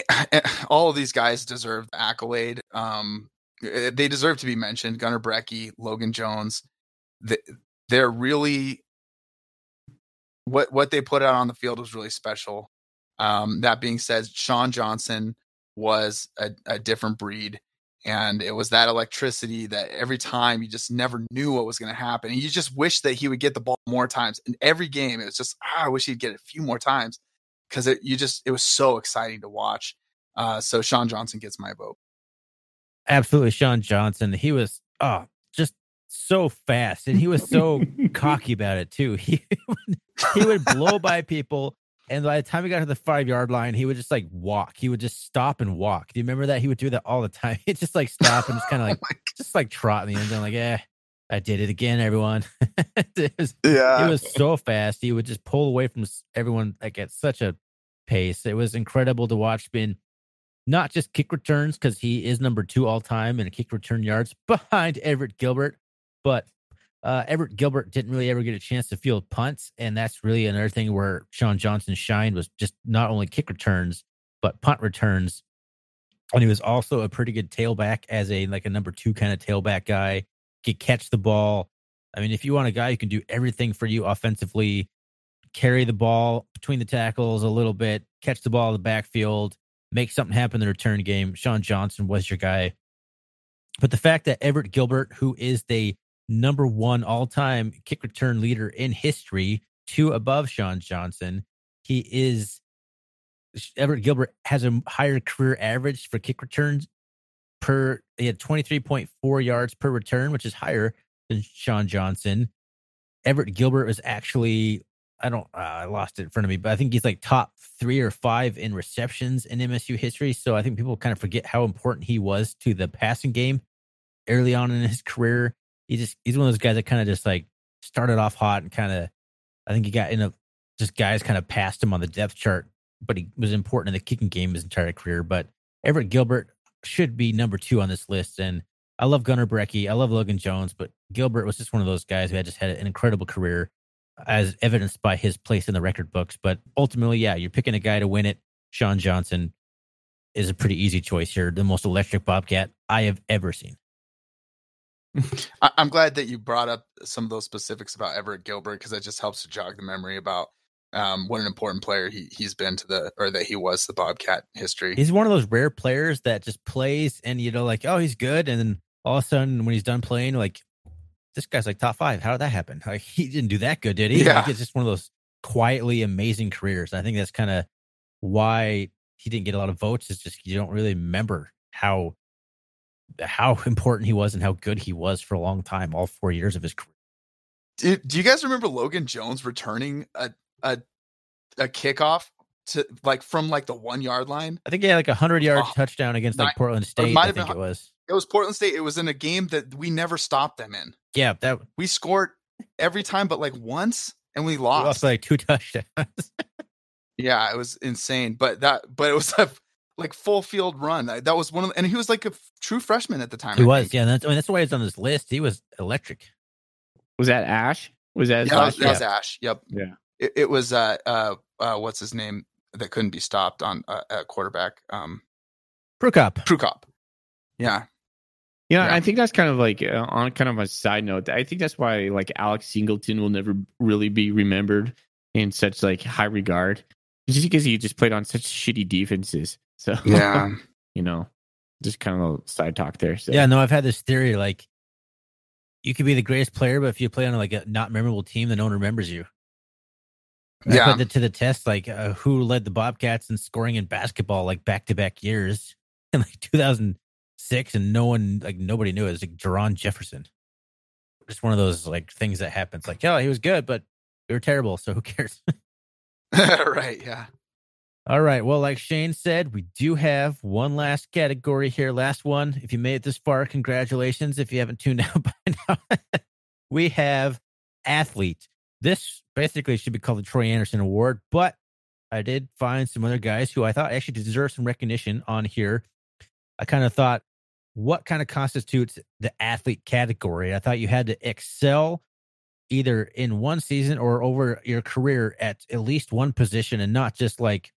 all of these guys deserve accolade. Um, eh, they deserve to be mentioned. Gunnar Brecky, Logan Jones. They, they're really what what they put out on the field was really special. Um, that being said, Sean Johnson was a, a different breed, And it was that electricity that every time you just never knew what was going to happen. And you just wish that he would get the ball more times. In every game, it was just, ah, I wish he'd get it a few more times because it you just it was so exciting to watch. Uh, so Sean Johnson gets my vote. Absolutely, Sean Johnson. He was oh just so fast, and he was so cocky about it too. He he would blow by people, and by the time he got to the five yard line, he would just like walk. He would just stop and walk. Do you remember that? He would do that all the time. He'd just like stop and just kind of like oh just like trot in the end zone, like, eh, I did it again, everyone. it was, yeah, it was so fast. He would just pull away from everyone like at such a pace. It was incredible to watch. Been not just kick returns because he is number two all time in kick return yards behind Everett Gilbert, but uh, Everett Gilbert didn't really ever get a chance to field punts, and that's really another thing where Sean Johnson shined was just not only kick returns but punt returns, and he was also a pretty good tailback as a like a number two kind of tailback guy. Could catch the ball. I mean, if you want a guy who can do everything for you offensively, carry the ball between the tackles a little bit, catch the ball in the backfield, make something happen in the return game. Sean Johnson was your guy. But the fact that Everett Gilbert, who is the number one all time kick return leader in history, two above Sean Johnson, he is Everett Gilbert has a higher career average for kick returns per he had 23.4 yards per return, which is higher than Sean Johnson. Everett Gilbert was actually I don't uh, I lost it in front of me, but I think he's like top three or five in receptions in MSU history. So I think people kind of forget how important he was to the passing game early on in his career. He just he's one of those guys that kind of just like started off hot and kind of I think he got in a just guys kind of passed him on the depth chart, but he was important in the kicking game his entire career. But Everett Gilbert should be number two on this list. And I love Gunnar Brecky. I love Logan Jones, but Gilbert was just one of those guys who had just had an incredible career as evidenced by his place in the record books. But ultimately, yeah, you're picking a guy to win it. Sean Johnson is a pretty easy choice here. The most electric Bobcat I have ever seen. I'm glad that you brought up some of those specifics about Everett Gilbert because that just helps to jog the memory about um, what an important player he he's been to the or that he was the Bobcat history. He's one of those rare players that just plays and you know like oh he's good and then all of a sudden when he's done playing like this guy's like top five. How did that happen? Like he didn't do that good, did he? Yeah. Like, it's just one of those quietly amazing careers. I think that's kind of why he didn't get a lot of votes. Is just you don't really remember how how important he was and how good he was for a long time, all four years of his career. Do, do you guys remember Logan Jones returning a a a kickoff to like from like the one yard line? I think he had like a hundred yard oh, touchdown against like Portland State. I think been, it was. It was Portland State. It was in a game that we never stopped them in. Yeah, that we scored every time, but like once, and we lost. We lost like two touchdowns. yeah, it was insane. But that, but it was a like full field run. That was one of, the, and he was like a true freshman at the time. He I was, think. yeah. That's I mean that's why he's on this list. He was electric. Was that Ash? Was that? Yeah, that was Ash. Yep. Yeah. It, it was uh uh uh what's his name that couldn't be stopped on uh, at quarterback. Um, Prukop. Prukop. Yeah, yeah, yeah, I think that's kind of like uh, on kind of a side note. I think that's why like Alex Singleton will never really be remembered in such like high regard, just because he just played on such shitty defenses. So yeah, you know, just kind of a side talk there. So. Yeah, no, I've had this theory like you could be the greatest player, but if you play on like a not memorable team, then no one remembers you. Yeah, I put it to the test. Like uh, who led the Bobcats in scoring in basketball like back to back years in like 2006, and no one like nobody knew it. was like Jerron Jefferson. Just one of those like things that happens. Like, oh, he was good, but we were terrible, so who cares? right, yeah. All right. Well, like Shane said, we do have one last category here. Last one. If you made it this far, congratulations. If you haven't tuned out by now, we have athlete. This basically should be called the Troy Andersen Award, but I did find some other guys who I thought actually deserve some recognition on here. I kind of thought what kind of constitutes the athlete category. I thought you had to excel either in one season or over your career at at least one position and not just like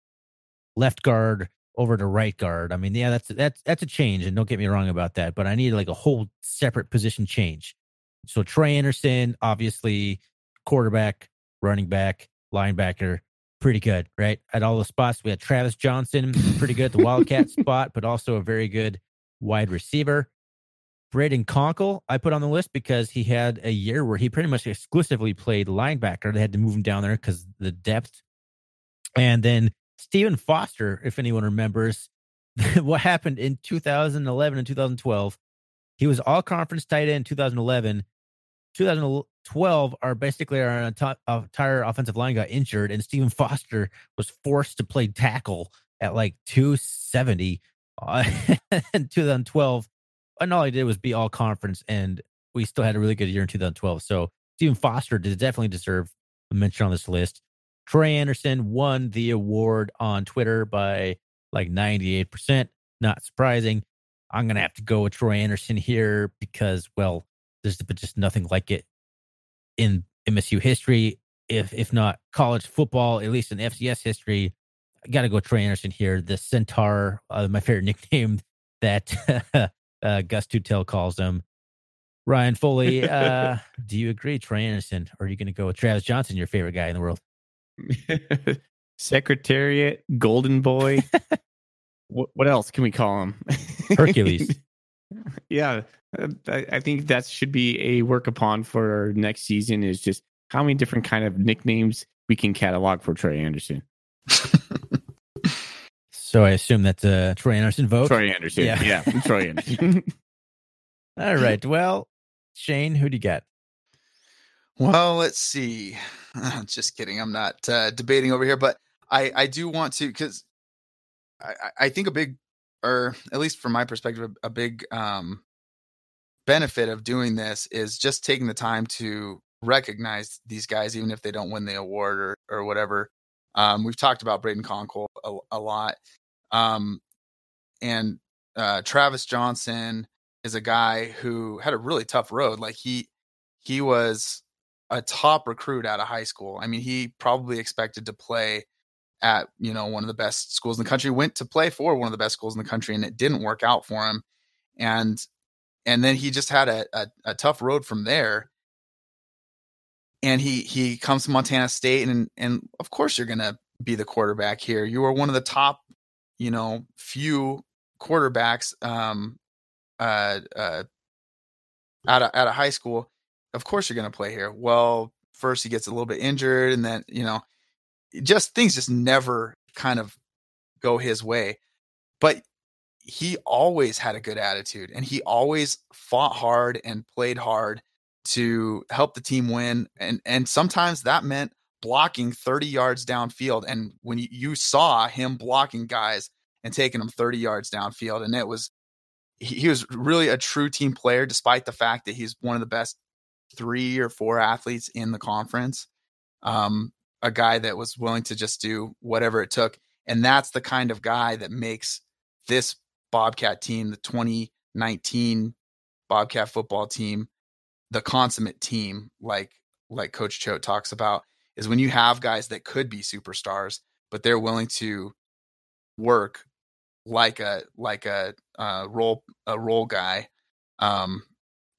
left guard over to right guard. I mean, yeah, that's that's that's a change, and don't get me wrong about that. But I need like a whole separate position change. So Troy Andersen, obviously, quarterback, running back, linebacker, pretty good, right? At all the spots, we had Travis Johnson, pretty good at the Wildcat spot, but also a very good wide receiver. Brayden Konkol, I put on the list because he had a year where he pretty much exclusively played linebacker. They had to move him down there because the depth. And then Stephen Foster, if anyone remembers what happened in 2011 and 2012, he was all conference tight end in 2011. 2012, our basically our entire offensive line got injured, and Stephen Foster was forced to play tackle at like 270 uh, in 2012 and all he did was be all conference, and we still had a really good year in 2012. So Stephen Foster did definitely deserve a mention on this list. Troy Andersen won the award on Twitter by like 98%. Not surprising. I'm gonna have to go with Troy Andersen here because, well, there's just nothing like it in MSU history, if if not college football, at least in FCS history. I got to go Troy Andersen here, the Centaur, uh, my favorite nickname that uh, Gus Tutel calls him. Ryan Foley, uh, do you agree, Troy Andersen, or are you going to go with Travis Johnson, your favorite guy in the world? Secretariat, Golden Boy. what, what else can we call him? Hercules. yeah, I, I think that should be a work upon for next season. Is just how many different kind of nicknames we can catalog for Troy Andersen. So I assume that's a Troy Andersen vote. Troy Andersen. Yeah, yeah Troy Andersen. All right. Well, Shane, who do you get? Well, let's see. Just kidding. I'm not uh, debating over here, but I I do want to because I I think a big or at least from my perspective a, a big um benefit of doing this is just taking the time to recognize these guys even if they don't win the award or or whatever. Um, we've talked about Brayden Konkol a, a lot, um, and uh, Travis Johnson is a guy who had a really tough road. Like he he was a top recruit out of high school. I mean, he probably expected to play at you know one of the best schools in the country. Went to play for one of the best schools in the country, and it didn't work out for him. And and then he just had a, a, a tough road from there. And he he comes to Montana State, and and of course you're gonna be the quarterback here. You are one of the top you know, few quarterbacks um, uh, uh, out of out of high school, of course you're going to play here. Well, first he gets a little bit injured, and then you know, just things just never kind of go his way. But he always had a good attitude, and he always fought hard and played hard to help the team win. And and sometimes that meant blocking 30 yards downfield. And when you, saw him blocking guys and taking them 30 yards downfield, and it was he was really a true team player, despite the fact that he's one of the best three or four athletes in the conference. Um, a guy that was willing to just do whatever it took. And that's the kind of guy that makes this Bobcat team, the 2019 Bobcat football team, the consummate team, like like Coach Choate talks about is when you have guys that could be superstars, but they're willing to work like a like a uh, role a role guy. Um,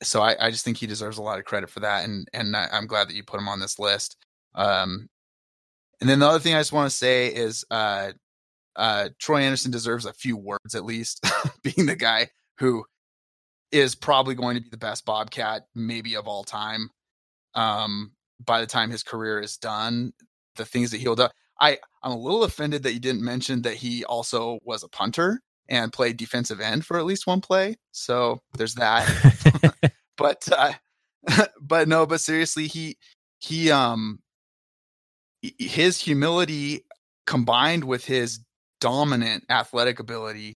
so I, I just think he deserves a lot of credit for that, and and I, am glad that you put him on this list. Um, and then the other thing I just want to say is uh, uh, Troy Andersen deserves a few words at least, being the guy who is probably going to be the best Bobcat maybe of all time. Um, by the time his career is done, the things that he'll do. I, I'm a little offended that you didn't mention that he also was a punter and played defensive end for at least one play. So there's that. but uh, but no, but seriously, he he um his humility combined with his dominant athletic ability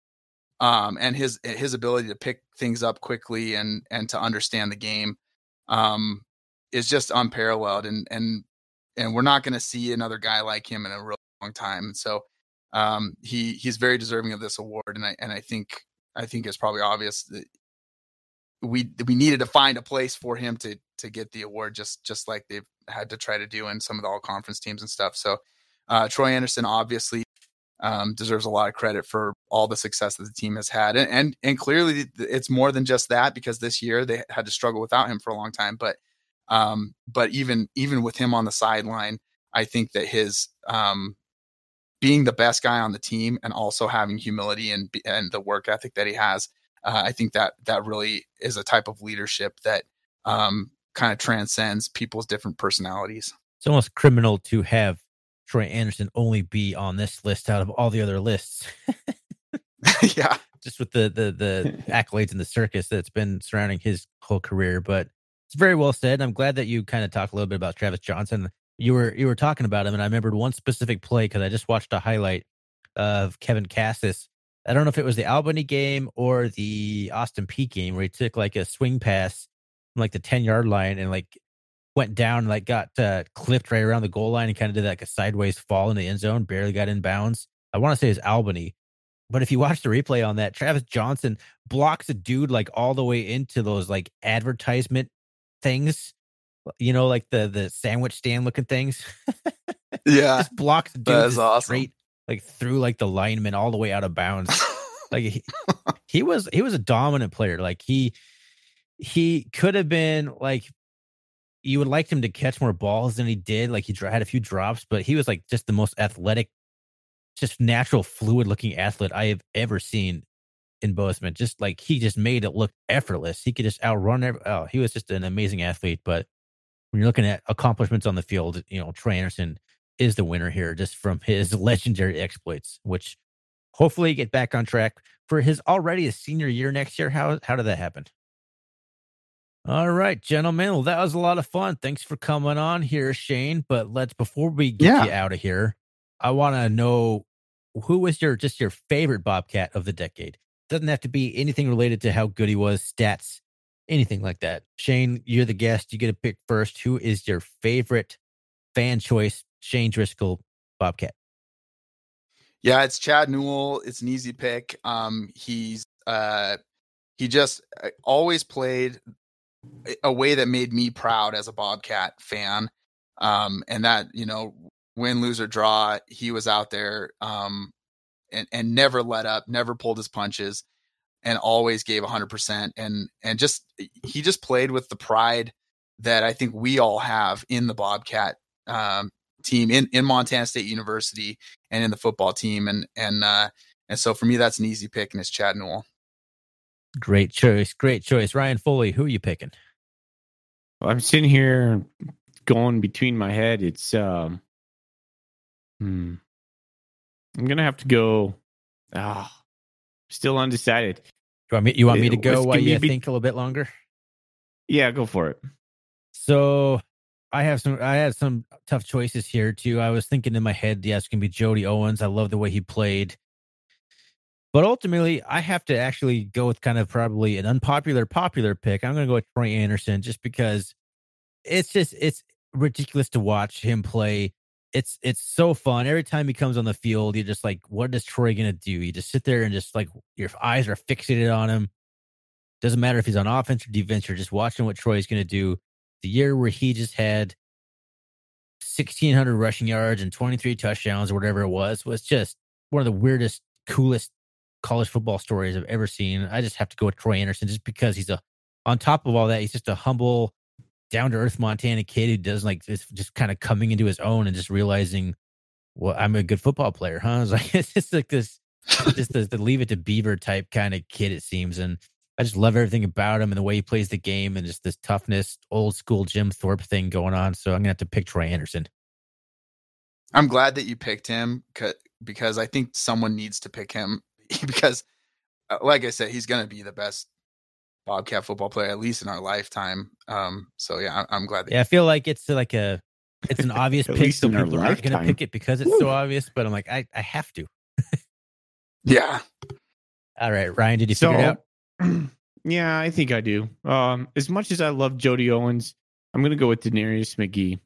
um and his his ability to pick things up quickly and and to understand the game um is just unparalleled and and and we're not going to see another guy like him in a real long time. So um, he he's very deserving of this award, and I and I think I think it's probably obvious that we we needed to find a place for him to to get the award, just just like they've had to try to do in some of the all conference teams and stuff. So uh, Troy Andersen obviously um, deserves a lot of credit for all the success that the team has had, and, and and clearly it's more than just that because this year they had to struggle without him for a long time, but um, but even even with him on the sideline, I think that his um, being the best guy on the team and also having humility and and the work ethic that he has uh, I think that that really is a type of leadership that um, kind of transcends people's different personalities. It's almost criminal to have Troy Andersen only be on this list out of all the other lists. yeah, just with the the the accolades and the circus that's been surrounding his whole career. But it's very well said. I'm glad that you kind of talked a little bit about Travis Johnson. You were you were talking about him, and I remembered one specific play because I just watched a highlight of Kevin Kassis. I don't know if it was the Albany game or the Austin Peay game where he took like a swing pass from like the 10 yard line and like went down and like got uh, clipped right around the goal line and kind of did like a sideways fall in the end zone, barely got in bounds. I want to say it's Albany. But if you watch the replay on that, Travis Johnson blocks a dude like all the way into those like advertisement things, you know, like the the sandwich stand looking things. yeah, just blocks dude That's awesome. straight like threw like the lineman all the way out of bounds. like he, he was he was a dominant player. Like he he could have been like you would like him to catch more balls than he did. Like he had a few drops, but he was like just the most athletic, just natural, fluid looking athlete I have ever seen in Bozeman. Just like he just made it look effortless. He could just outrun. Every, oh, he was just an amazing athlete. But when you're looking at accomplishments on the field, you know, Troy Andersen is the winner here just from his legendary exploits, which hopefully get back on track for his already a senior year next year. How how did that happen? All right, gentlemen. Well, that was a lot of fun. Thanks for coming on here, Shane. But let's before we get Yeah. you out of here, I want to know who was your just your favorite Bobcat of the decade. Doesn't have to be anything related to how good he was, stats, anything like that. Shane, you're the guest. You get to pick first. Who is your favorite fan choice? Shane Driscoll, Bobcat. Yeah, it's Chad Newell. It's an easy pick. Um, he's uh, he just uh, always played a- way that made me proud as a Bobcat fan. Um, and that you know, win, lose or draw, he was out there um, and and never let up, never pulled his punches, and always gave hundred percent. And and just he just played with the pride that I think we all have in the Bobcat um, team in in Montana State University and in the football team. And and uh, and so for me, that's an easy pick, and it's Chad Newell. Great choice. Great choice. Ryan Foley, who are you picking? Well, I'm sitting here going between my head. It's um, hmm. I'm gonna have to go. Ah, still undecided. You want me, you want me to Uh, go let's while you a bit- think a little bit longer? Yeah, go for it. So I have some I had some tough choices here too. I was thinking in my head, yeah, it's gonna be Jody Owens. I love the way he played. But ultimately, I have to actually go with kind of probably an unpopular popular pick. I'm gonna go with Troy Andersen just because it's just it's ridiculous to watch him play. It's it's so fun. Every time he comes on the field, you're just like, what is Troy gonna do? You just sit there and just like your eyes are fixated on him. Doesn't matter if he's on offense or defense, you're just watching what Troy's gonna do the year where he just had 1600 rushing yards and 23 touchdowns or whatever it was was just one of the weirdest coolest college football stories i've ever seen. I just have to go with troy andersen just because he's a on top of all that he's just a humble down to earth montana kid who does like this just kind of coming into his own and just realizing well i'm a good football player huh? It's like it's just like this just the, the leave it to beaver type kind of kid it seems and I just love everything about him and the way he plays the game and just this toughness, old school Jim Thorpe thing going on. So I'm gonna have to pick Troy Andersen. I'm glad that you picked him because I think someone needs to pick him because, uh, like I said, he's going to be the best Bobcat football player at least in our lifetime. Um, so yeah, I- I'm glad that. Yeah, I feel like it's like a it's an obvious pick. least So people aren't gonna pick it because it's so obvious, but I'm like, I, I have to. yeah, All right, Ryan, did you figure it out? yeah, I think I do. Um, as much as I love Jody Owens, I'm going to go with DeNarius McGhee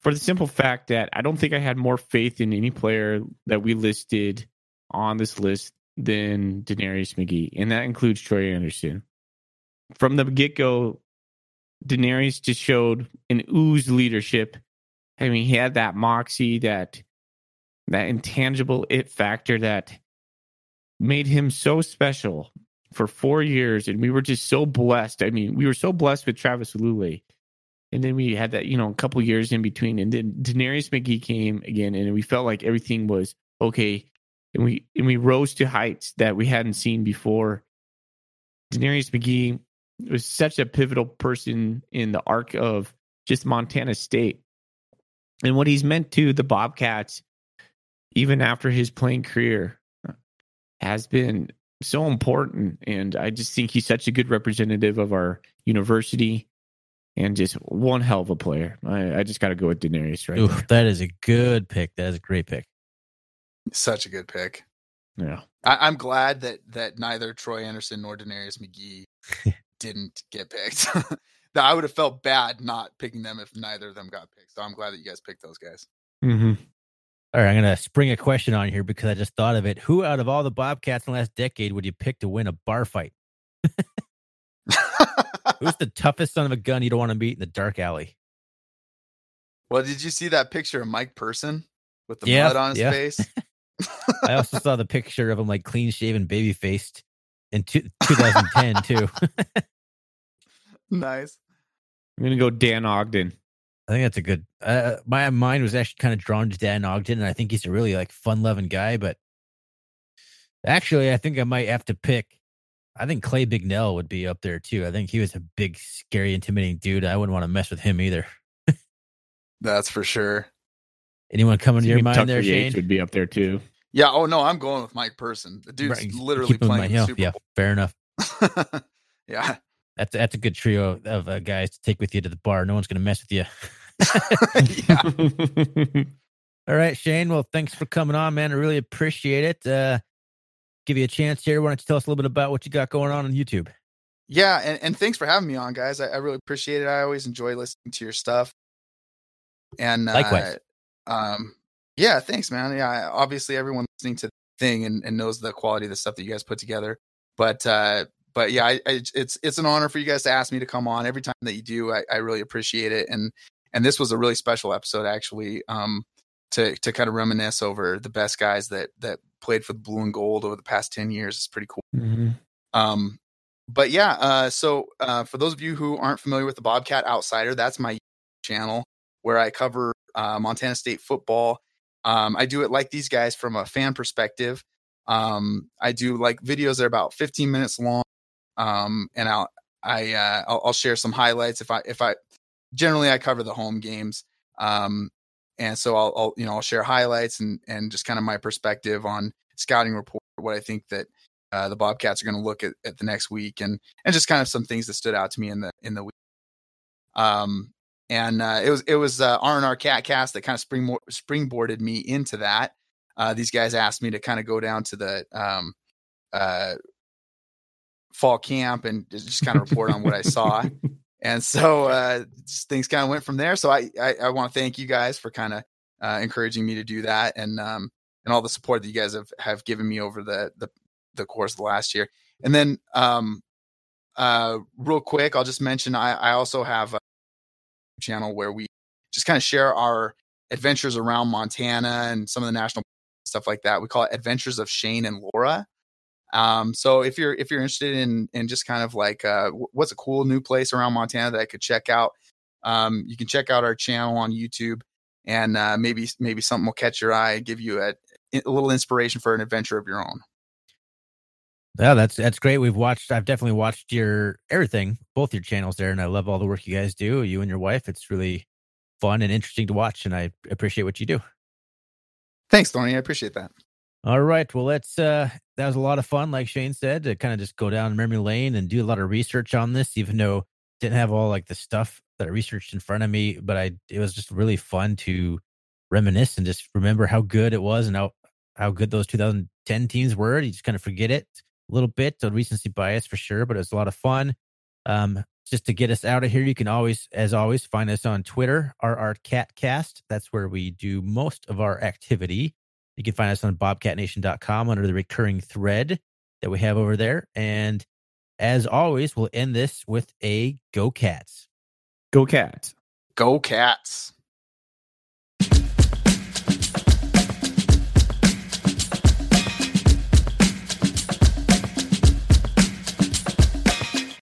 for the simple fact that I don't think I had more faith in any player that we listed on this list than DeNarius McGhee, and that includes Troy Andersen. From the get go, DeNarius just showed an ooze leadership. I mean, he had that moxie, that that intangible it factor that made him so special for four years, and we were just so blessed. I mean, we were so blessed with Travis Lulay. And then we had that, you know, a couple years in between. And then DeNarius McGhee came again, and we felt like everything was okay. And we and we rose to heights that we hadn't seen before. DeNarius McGhee was such a pivotal person in the arc of just Montana State and what he's meant to the Bobcats, even after his playing career, has been so important. And I just think he's such a good representative of our university and just one hell of a player. I, I just got to go with DeNarius right Ooh, that is a good pick. That is a great pick. Such a good pick. Yeah. I, I'm glad that that neither Troy Andersen nor DeNarius McGhee didn't get picked. that I would have felt bad not picking them if neither of them got picked. So I'm glad that you guys picked those guys. Mm-hmm. All right, I'm gonna spring a question on here because I just thought of it. Who out of all the Bobcats in the last decade would you pick to win a bar fight? Who's the toughest son of a gun you don't want to meet in the dark alley? well, did you see that picture of Mike Person with the Yeah, mud on his yeah. face? I also saw the picture of him like clean shaven, baby faced in two, 2010 too. nice. I'm going to go Dan Ogden. I think that's a good. Uh, my mind was actually kind of drawn to Dan Ogden, and I think he's a really like fun loving guy. But actually, I think I might have to pick. I think Clay Bignell would be up there too. I think he was a big, scary, intimidating dude. I wouldn't want to mess with him either. That's for sure. Anyone coming to your mind Tucker there, Yates Shane? would be up there too. Yeah. Oh no, I'm going with Mike Person. The dude's Right, literally keep playing mind. the Yeah, Super yeah, fair enough. Yeah. That's that's a good trio of uh, guys to take with you to the bar. No one's going to mess with you. All right, Shane. Well, thanks for coming on, man. I really appreciate it. Uh, give you a chance here. Why don't you tell us a little bit about what you got going on on YouTube? Yeah, and, and thanks for having me on, guys. I, I really appreciate it. I always enjoy listening to your stuff. And uh, Likewise. um, yeah, thanks, man. Yeah, obviously everyone listening to the thing and, and knows the quality of the stuff that you guys put together. But uh, but yeah, I, I, it's it's an honor for you guys to ask me to come on. Every time that you do, I, I really appreciate it. And and this was a really special episode, actually, um, to to kind of reminisce over the best guys that that played for the blue and gold over the past ten years. It's pretty cool. Mhm. Um, but yeah, uh, so uh, for those of you who aren't familiar with the Bobcat Outsider, that's my channel where I cover uh, Montana State football. Um, I do it like these guys from a fan perspective. Um, I do like videos that are about 15 minutes long, um, and I'll I uh, I'll, I'll share some highlights if I if I generally I cover the home games, um, and so I'll, I'll you know I'll share highlights and and just kind of my perspective on scouting report, what I think that uh, the Bobcats are going to look at, at the next week, and and just kind of some things that stood out to me in the in the week. Um, and uh, it was it was uh, R and R Catcast that kind of spring springboarded me into that. Uh, these guys asked me to kind of go down to the um, uh, fall camp and just kind of report on what I saw. And so uh, just things kind of went from there. So I I, I want to thank you guys for kind of uh, encouraging me to do that, and um, and all the support that you guys have have given me over the the the course of the last year. And then um, uh, real quick, I'll just mention I I also have a channel where we just kind of share our adventures around Montana and some of the national stuff like that. We call it Adventures of Shane and Laura. Um, so if you're if you're interested in in just kind of like uh, what's a cool new place around Montana that I could check out, um, you can check out our channel on YouTube, and uh, maybe maybe something will catch your eye, give you a, a little inspiration for an adventure of your own. Yeah, that's that's great. We've watched. I've definitely watched your everything, both your channels there, and I love all the work you guys do. You and your wife. It's really fun and interesting to watch, and I appreciate what you do. Thanks, Tony. I appreciate that. All right. Well, let's. uh That was a lot of fun, like Shane said, to kind of just go down memory lane and do a lot of research on this, even though didn't have all like the stuff that I researched in front of me. But I, it was just really fun to reminisce and just remember how good it was and how how good those 2010 teams were. You just kind of forget it a little bit, the recency bias for sure, but it was a lot of fun. Um, just to get us out of here, you can always, as always, find us on Twitter, RRCatCast. That's where we do most of our activity. You can find us on bobcatnation.com under the recurring thread that we have over there. And as always, we'll end this with a Go Cats. Go Cats. Go Cats.